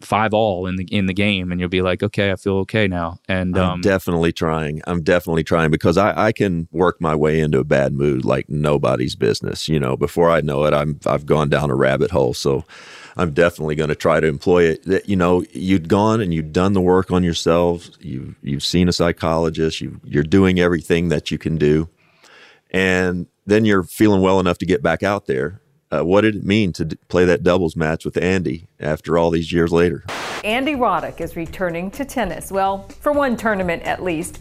five all in the in the game, and you'll be like, okay, I feel okay now. And I'm um, definitely trying. I'm definitely trying because I, I can work my way into a bad mood like nobody's business. You know, before I know it, I'm I've gone down a rabbit hole. So I'm definitely going to try to employ it. That you know, you'd gone and you'd done the work on yourselves. You've you've seen a psychologist. You you're doing everything that you can do, and then you're feeling well enough to get back out there. Uh, what did it mean to d- play that doubles match with Andy after all these years later? Andy Roddick is returning to tennis. Well, for one tournament at least.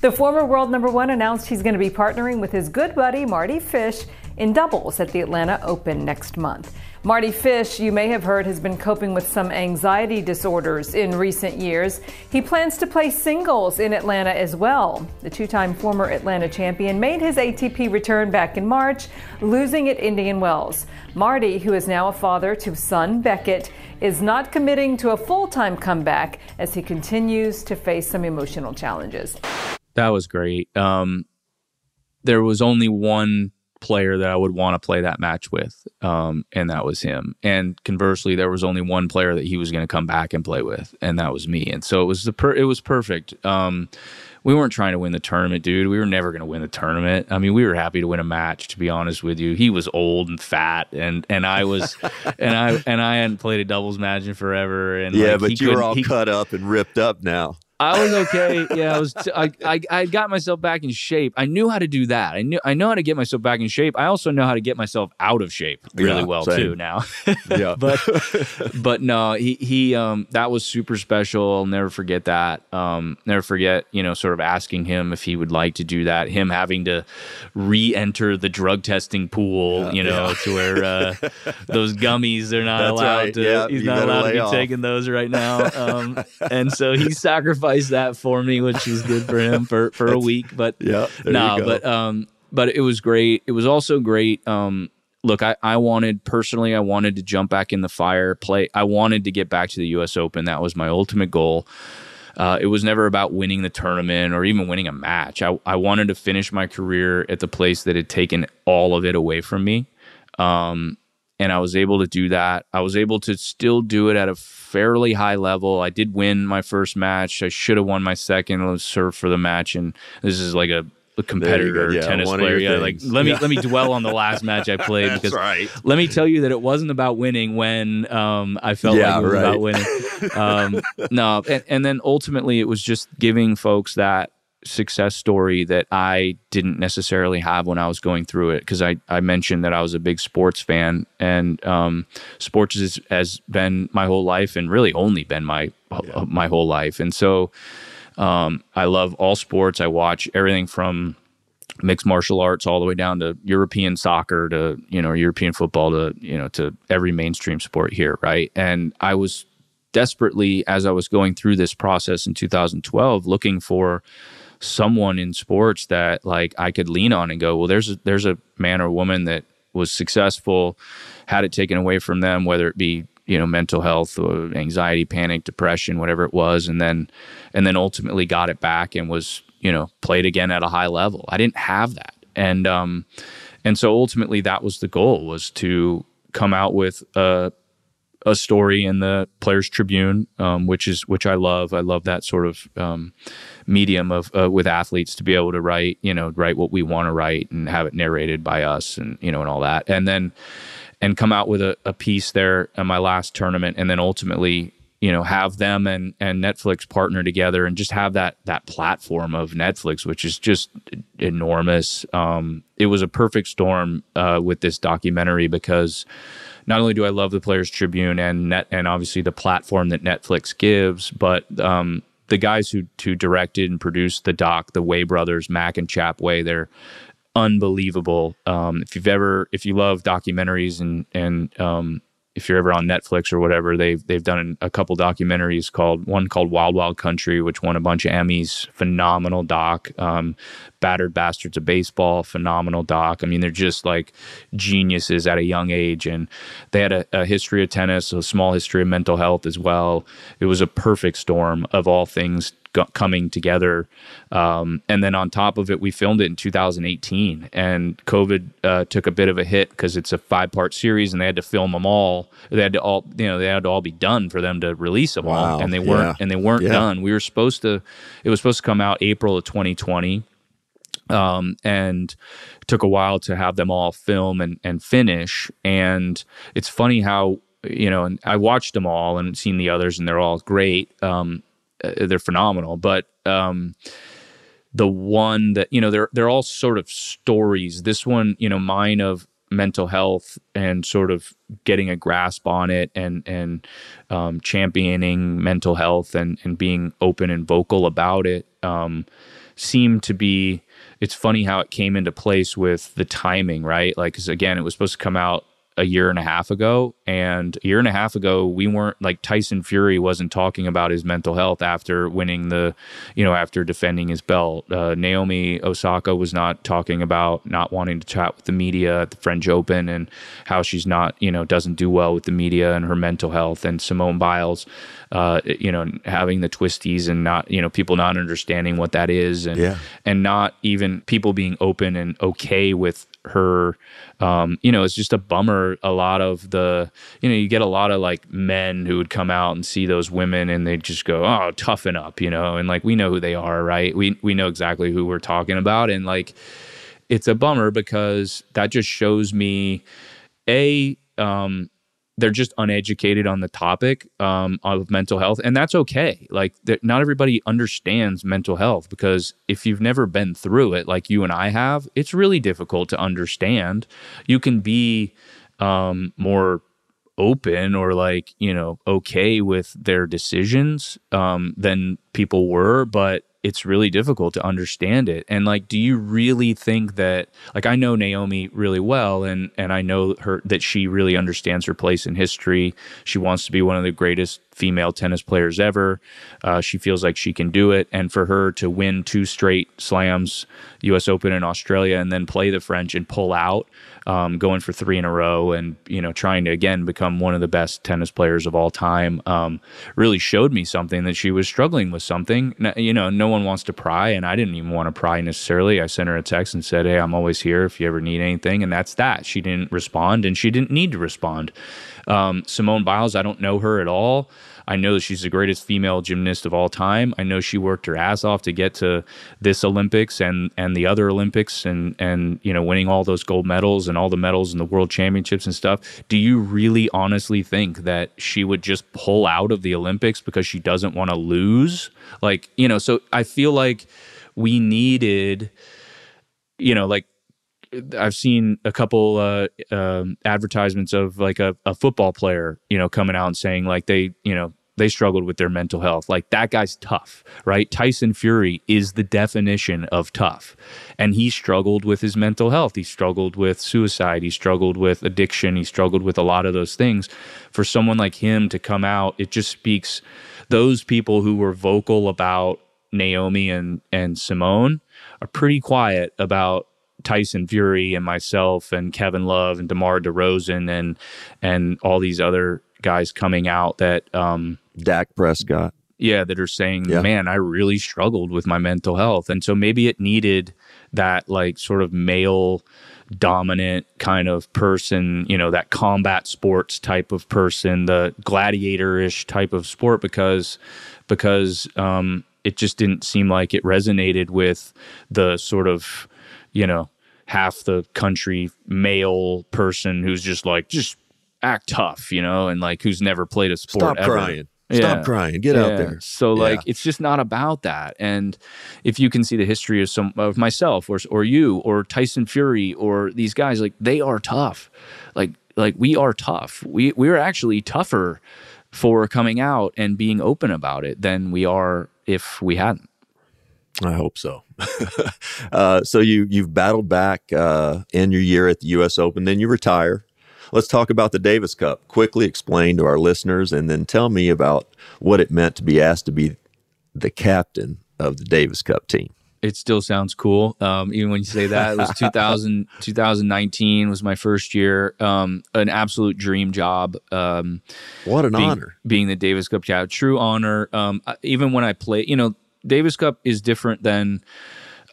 The former world number one announced he's going to be partnering with his good buddy Mardy Fish in doubles at the Atlanta Open next month. Mardy Fish, you may have heard, has been coping with some anxiety disorders in recent years. He plans to play singles in Atlanta as well. The two time former Atlanta champion made his ATP return back in March, losing at Indian Wells. Mardy, who is now a father to son Beckett, is not committing to a full time comeback as he continues to face some emotional challenges. That was great. Um, there was only one player that I would want to play that match with, um, and that was him. And conversely, there was only one player that he was going to come back and play with, and that was me. And so it was the per- it was perfect. Um, we weren't trying to win the tournament, dude. We were never going to win the tournament. I mean, we were happy to win a match. To be honest with you, he was old and fat, and and I was, and I and I hadn't played a doubles match in forever. And yeah, like, but you were all he- cut up and ripped up now. I was okay. Yeah, I was. T- I, I I got myself back in shape. I knew how to do that. I knew I know how to get myself back in shape. I also know how to get myself out of shape really Yeah, well same. too now. Yeah. but but no, he he um that was super special. I'll never forget that. Um, never forget you know sort of asking him if he would like to do that. Him having to re-enter the drug testing pool. you know yeah. to where uh, those gummies they're not That's allowed right. to. Yeah, he's not allowed to be off. taking those right now. Um, and so he sacrificed that for me, which was good for him for, for a week. But Yeah, no, go. but um, but it was great. It was also great. Um, look, I, I wanted personally, I wanted to jump back in the fire, play. I wanted to get back to the U.S. Open. That was my ultimate goal. Uh, it was never about winning the tournament or even winning a match. I, I wanted to finish my career at the place that had taken all of it away from me. Um, and I was able to do that. I was able to still do it at a fairly high level. I did win my first match. I should have won my second. I served for the match, and this is like a, a competitor Yeah, tennis player. Yeah, like let me let me dwell on the last match I played That's because right. let me tell you that it wasn't about winning when um, I felt Yeah, like it was right. about winning. Um, no, and, and then ultimately it was just giving folks that success story that I didn't necessarily have when I was going through it because I, I mentioned that I was a big sports fan and um, sports is, has been my whole life and really only been my my whole life. And so um, I love all sports. I watch everything from mixed martial arts all the way down to European soccer to you know European football to you know to every mainstream sport here right? And I was desperately as I was going through this process in 2012 looking for someone in sports that like I could lean on and go well there's a, there's a man or woman that was successful had it taken away from them whether it be you know mental health or anxiety panic depression whatever it was and then and then ultimately got it back and was you know played again at a high level. I didn't have that. And um and so ultimately that was the goal was to come out with a a story in the Players Tribune, um, which is which I love. I love that sort of um, medium of uh, with athletes to be able to write, you know, write what we want to write and have it narrated by us, and you know, and all that, and then and come out with a, a piece there at my last tournament, and then ultimately, you know, have them and and Netflix partner together, and just have that that platform of Netflix, which is just enormous. Um, it was a perfect storm uh, with this documentary because not only do I love the Players Tribune and net and obviously the platform that Netflix gives, but um, the guys who who directed and produced the doc, the Way brothers, Mac and Chap Way, they're unbelievable. Um, if you've ever, if you love documentaries and and um, if you're ever on Netflix or whatever, they've they've done a couple documentaries called one called Wild Wild Country, which won a bunch of Emmys. Phenomenal doc. Um, Battered Bastards of Baseball, phenomenal doc. I mean, they're just like geniuses at a young age, and they had a, a history of tennis, a small history of mental health as well. It was a perfect storm of all things go- coming together. Um, and then on top of it, we filmed it in 2018, and COVID uh, took a bit of a hit because it's a five part series, and they had to film them all. They had to all, you know, they had to all be done for them to release them Wow. all, and they weren't, Yeah. and they weren't Yeah. done. We were supposed to, it was supposed to come out April of 2020 um, and took a while to have them all film and, and finish. And it's funny how you know, and I watched them all and seen the others, and they're all great. Um, uh, they're phenomenal, but um, the one that you know, they're they're all sort of stories. This one, you know, mine of mental health and sort of getting a grasp on it and and um, championing mental health and and being open and vocal about it um, seemed to be it's funny how it came into place with the timing right like again it was supposed to come out a year and a half ago and a year and a half ago we weren't like Tyson Fury wasn't talking about his mental health after winning the you know after defending his belt. Uh, Naomi Osaka was not talking about not wanting to chat with the media at the French Open and how she's not you know doesn't do well with the media and her mental health. And Simone Biles uh, you know having the twisties and not you know people not understanding what that is and Yeah. and not even people being open and okay with her um, you know it's just a bummer a lot of the you know you get a lot of like men who would come out and see those women and they just go oh toughen up you know and like we know who they are right we we know exactly who we're talking about and like it's a bummer because that just shows me a um they're just uneducated on the topic um, of mental health, and that's okay. Like, not everybody understands mental health because if you've never been through it, like you and I have, it's really difficult to understand. You can be um, more open or like you know okay with their decisions um, than people were, but it's really difficult to understand it. And like, do you really think that like I know Naomi really well and and I know her that she really understands her place in history. She wants to be one of the greatest female tennis players ever. Uh, she feels like she can do it. And for her to win two straight slams, US Open in Australia, and then play the French and pull out, um, going for three in a row and, you know, trying to again become one of the best tennis players of all time, um, really showed me something that she was struggling with something. You know, no one wants to pry, and I didn't even want to pry necessarily. I sent her a text and said, Hey, I'm always here if you ever need anything. And that's that. She didn't respond, and she didn't need to respond. Um, Simone Biles, I don't know her at all. I know that she's the greatest female gymnast of all time. I know she worked her ass off to get to this Olympics and and the other Olympics and and you know winning all those gold medals and all the medals in the world championships and stuff. Do you really honestly think that she would just pull out of the Olympics because she doesn't want to lose? Like, you know, so I feel like we needed you know, like I've seen a couple uh, um, advertisements of like a, a football player, you know, coming out and saying like they, you know, they struggled with their mental health. Like that guy's tough, right? Tyson Fury is the definition of tough. And he struggled with his mental health. He struggled with suicide. He struggled with addiction. He struggled with a lot of those things. For someone like him to come out, it just speaks those people who were vocal about Naomi and, and Simone are pretty quiet about Tyson Fury and myself and Kevin Love and DeMar DeRozan and and all these other guys coming out that um Dak Prescott. yeah that are saying Yeah. man I really struggled with my mental health and so maybe it needed that like sort of male dominant kind of person you know that combat sports type of person the gladiator-ish type of sport because because um it just didn't seem like it resonated with the sort of you know half the country male person who's just like just act tough you know and like who's never played a sport Stop ever. crying. Stop crying. Get out there. So like Yeah. it's just not about that. And if you can see the history of some of myself or or you or Tyson Fury or these guys, like they are tough. Like like we are tough. We we're actually tougher for coming out and being open about it than we are if we hadn't. I hope so. uh, so you you've battled back uh, in your year at the U.S. Open, then you retire. Let's talk about the Davis Cup. Quickly explain to our listeners, and then tell me about what it meant to be asked to be the captain of the Davis Cup team. it still sounds cool. Um, even when you say that, it was 2000, 2019 was my first year. Um, an absolute dream job. Um, what an being, honor. being the Davis Cup captain. True honor. Um, even when I play, you know, Davis Cup is different than.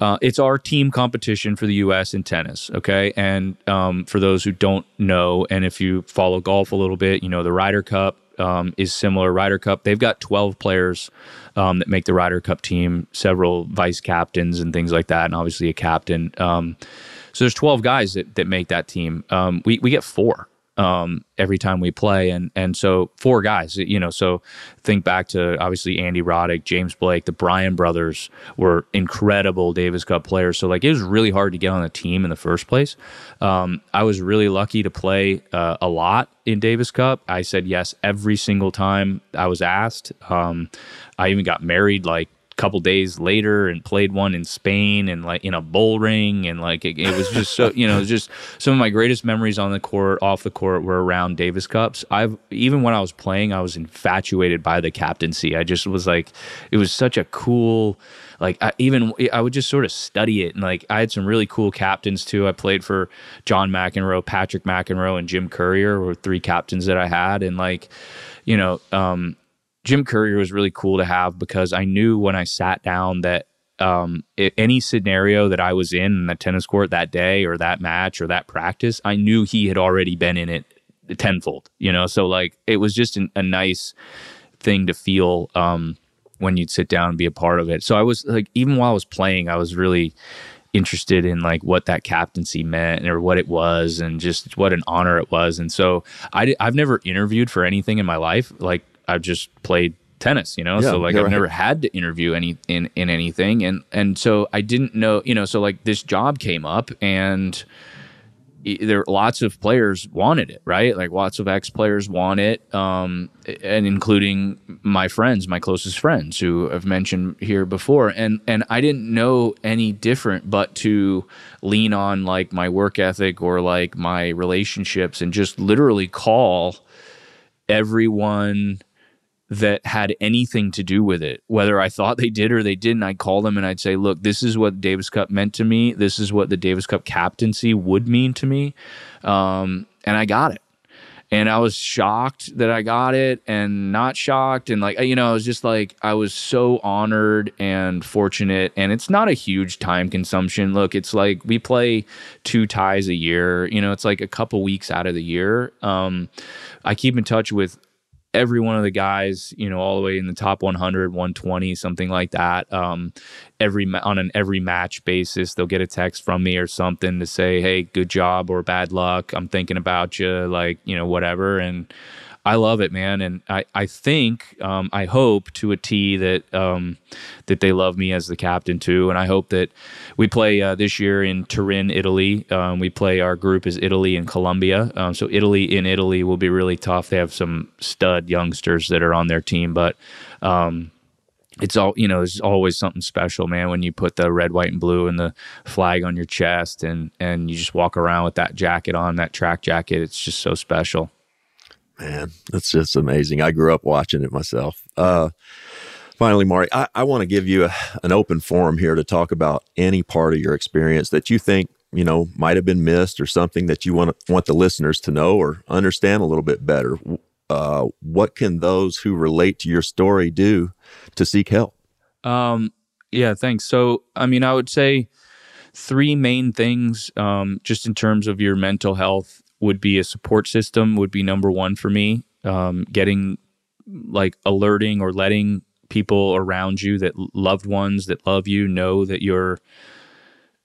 Uh, it's our team competition for the U.S. in tennis, okay? And um, for those who don't know, and if you follow golf a little bit, you know the Ryder Cup um, is similar. Ryder Cup, they've got 12 players um, that make the Ryder Cup team, several vice captains and things like that, and obviously a captain. Um, so there's 12 guys that, that make that team. Um, we, we get four um, every time we play, and and so four guys, you know. So think back to obviously Andy Roddick, James Blake, the Bryan brothers were incredible Davis Cup players. So like it was really hard to get on the team in the first place. Um, I was really lucky to play uh, a lot in Davis Cup. I said yes every single time I was asked. Um, I even got married like couple days later and played one in Spain and like in a bull ring and like it, it was just so you know just some of my greatest memories on the court off the court were around Davis Cups. I've even when I was playing I was infatuated by the captaincy. I just was like it was such a cool like I, even I would just sort of study it and like I had some really cool captains too. I played for John McEnroe, Patrick McEnroe, and Jim Courier were three captains that I had and like you know um Jim Courier was really cool to have because I knew when I sat down that um, any scenario that I was in in the tennis court that day or that match or that practice, I knew he had already been in it tenfold, you know? So like it was just an, a nice thing to feel um, when you'd sit down and be a part of it. So I was like, even while I was playing, I was really interested in like what that captaincy meant or what it was and just what an honor it was. And so I, I've never interviewed for anything in my life. Like I've just played tennis, you know. Yeah, so like I've never had to interview any in in anything, and and so I didn't know, you know. So like this job came up, and there lots of players wanted it, right? Like lots of ex players want it, um, and including my friends, my closest friends, who I've mentioned here before, and and I didn't know any different but to lean on like my work ethic or like my relationships, and just literally call everyone that had anything to do with it. Whether I thought they did or they didn't, I'd call them and I'd say, look, this is what Davis Cup meant to me. This is what the Davis Cup captaincy would mean to me. Um, and I got it. And I was shocked that I got it and not shocked. And like, you know, I was just like, I was so honored and fortunate. And it's not a huge time consumption. Look, it's like we play two ties a year, you know, it's like a couple weeks out of the year. Um, I keep in touch with every one of the guys, you know, all the way in the top 100, 120, something like that. Um, every on an every match basis, they'll get a text from me or something to say, "Hey, good job" or "Bad luck." I'm thinking about you, like you know, whatever. And I love it, man, and I I think um, I hope to a T that um, that they love me as the captain too, and I hope that we play uh, this year in Turin, Italy. Um, we play our group is Italy and Colombia, um, so Italy in Italy will be really tough. They have some stud youngsters that are on their team, but um, it's all you know there's always something special man when you put the red white and blue and the flag on your chest and and you just walk around with that jacket on that track jacket it's just so special Man, that's just amazing. I grew up watching it myself. Uh, finally, Mardy, I, I want to give you a, an open forum here to talk about any part of your experience that you think you know might have been missed or something that you want want the listeners to know or understand a little bit better. Uh, what can those who relate to your story do to seek help? Um, yeah, thanks. So, I mean, I would say three main things um, just in terms of your mental health would be a support system would be number one for me. Um, getting like alerting or letting people around you that loved ones that love you know that you're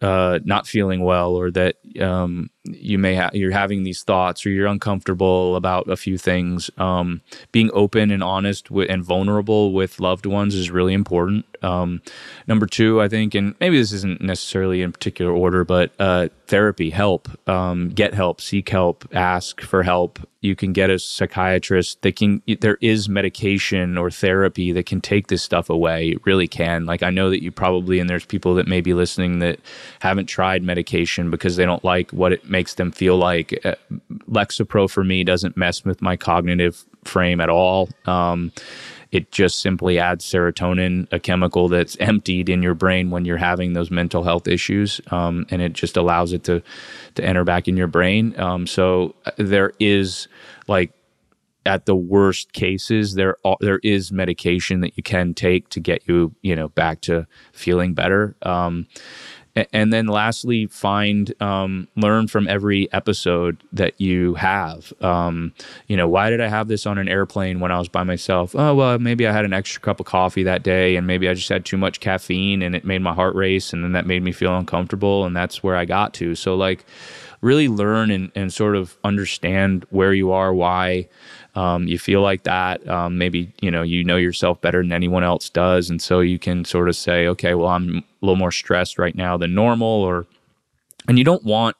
uh, not feeling well or that um, you may have you're having these thoughts or you're uncomfortable about a few things um, being open and honest with, and vulnerable with loved ones is really important. Um, number two i think and maybe this isn't necessarily in particular order but uh, therapy help um, get help seek help ask for help. You can get a psychiatrist that can there is medication or therapy that can take this stuff away. It really can. Like i know that you probably and there's people that may be listening that haven't tried medication because they don't like what it makes them feel like uh, Lexapro for me doesn't mess with my cognitive frame at all. Um, it just simply adds serotonin, a chemical that's emptied in your brain when you're having those mental health issues, um, and it just allows it to to enter back in your brain. Um, so uh, there is like at the worst cases, there are, there is medication that you can take to get you you know back to feeling better. Um, and then lastly find um, learn from every episode that you have. Um, you know why did i have this on an airplane when i was by myself? Oh well maybe i had an extra cup of coffee that day and maybe i just had too much caffeine and it made my heart race and then that made me feel uncomfortable and that's where i got to. So like really learn and, and sort of understand where you are why um, you feel like that. Um, maybe you know you know yourself better than anyone else does, and so you can sort of say, okay, well, I'm a little more stressed right now than normal, or and you don't want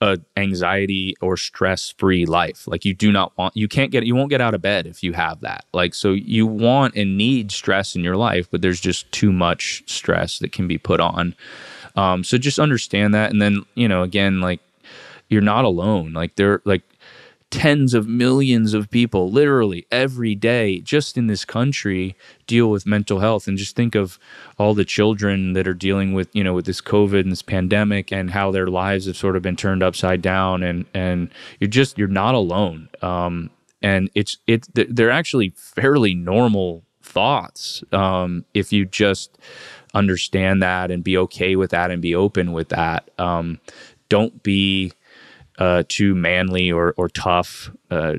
a anxiety or stress free life. Like you do not want you can't get you won't get out of bed if you have that. Like so you want and need stress in your life, but there's just too much stress that can be put on. Um, so just understand that, and then you know again like you're not alone. Like there like tens of millions of people literally every day just in this country deal with mental health. And just think of all the children that are dealing with you know with this covid and this pandemic and how their lives have sort of been turned upside down. And and you're just you're not alone. Um, and it's it's they're actually fairly normal thoughts um, if you just understand that and be okay with that and be open with that. Um, don't be uh, too manly or or tough uh,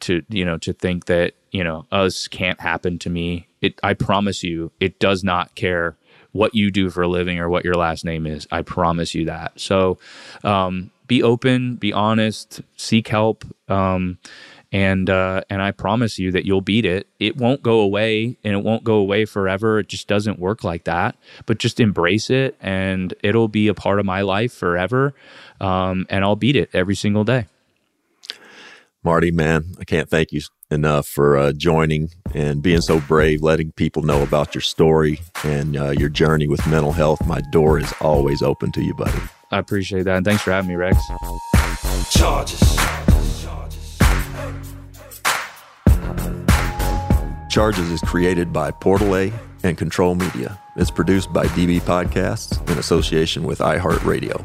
to you know to think that you know us can't happen to me. It I promise you, it does not care what you do for a living or what your last name is. I promise you that. So um, be open, be honest, seek help. Um, and uh, and I promise you that you'll beat it. It won't go away, and it won't go away forever. It just doesn't work like that. But just embrace it, and it'll be a part of my life forever. Um, and I'll beat it every single day. Mardy, man, I can't thank you enough for uh, joining and being so brave, letting people know about your story and uh, your journey with mental health. My door is always open to you, buddy. I appreciate that, and thanks for having me, Rex. Charges. Charges is created by Portal A and Control Media. It's produced by DB Podcasts in association with iHeartRadio.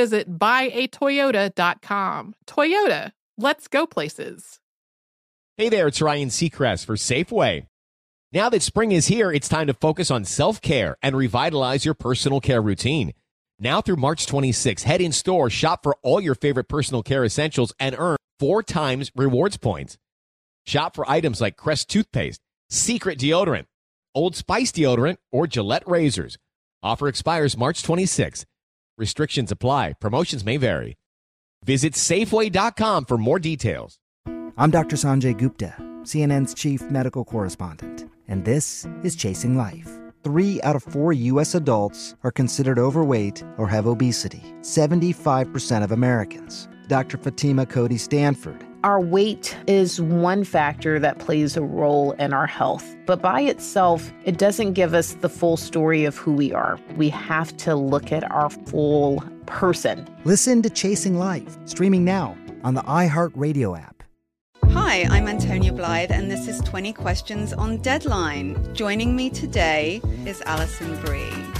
visit buyatoyota.com. Toyota, let's go places. Hey there, it's Ryan Seacrest for Safeway. Now that spring is here, it's time to focus on self care and revitalize your personal care routine. Now through March 26, head in store, shop for all your favorite personal care essentials, and earn four times rewards points. Shop for items like Crest toothpaste, Secret deodorant, Old Spice deodorant, or Gillette razors. Offer expires March 26. Restrictions apply. Promotions may vary. Visit Safeway.com for more details. I'm Dr. Sanjay Gupta, CNN's chief medical correspondent and this is Chasing Life. Three out of four U.S. adults are considered overweight or have obesity, 75% of Americans. Dr. Fatima Cody Stanford. Our weight is one factor that plays a role in our health, but by itself, it doesn't give us the full story of who we are. We have to look at our full person. Listen to Chasing Life, streaming now on the iHeartRadio app. Hi, I'm Antonia Blythe, and this is 20 Questions on Deadline. Joining me today is Alison Brie.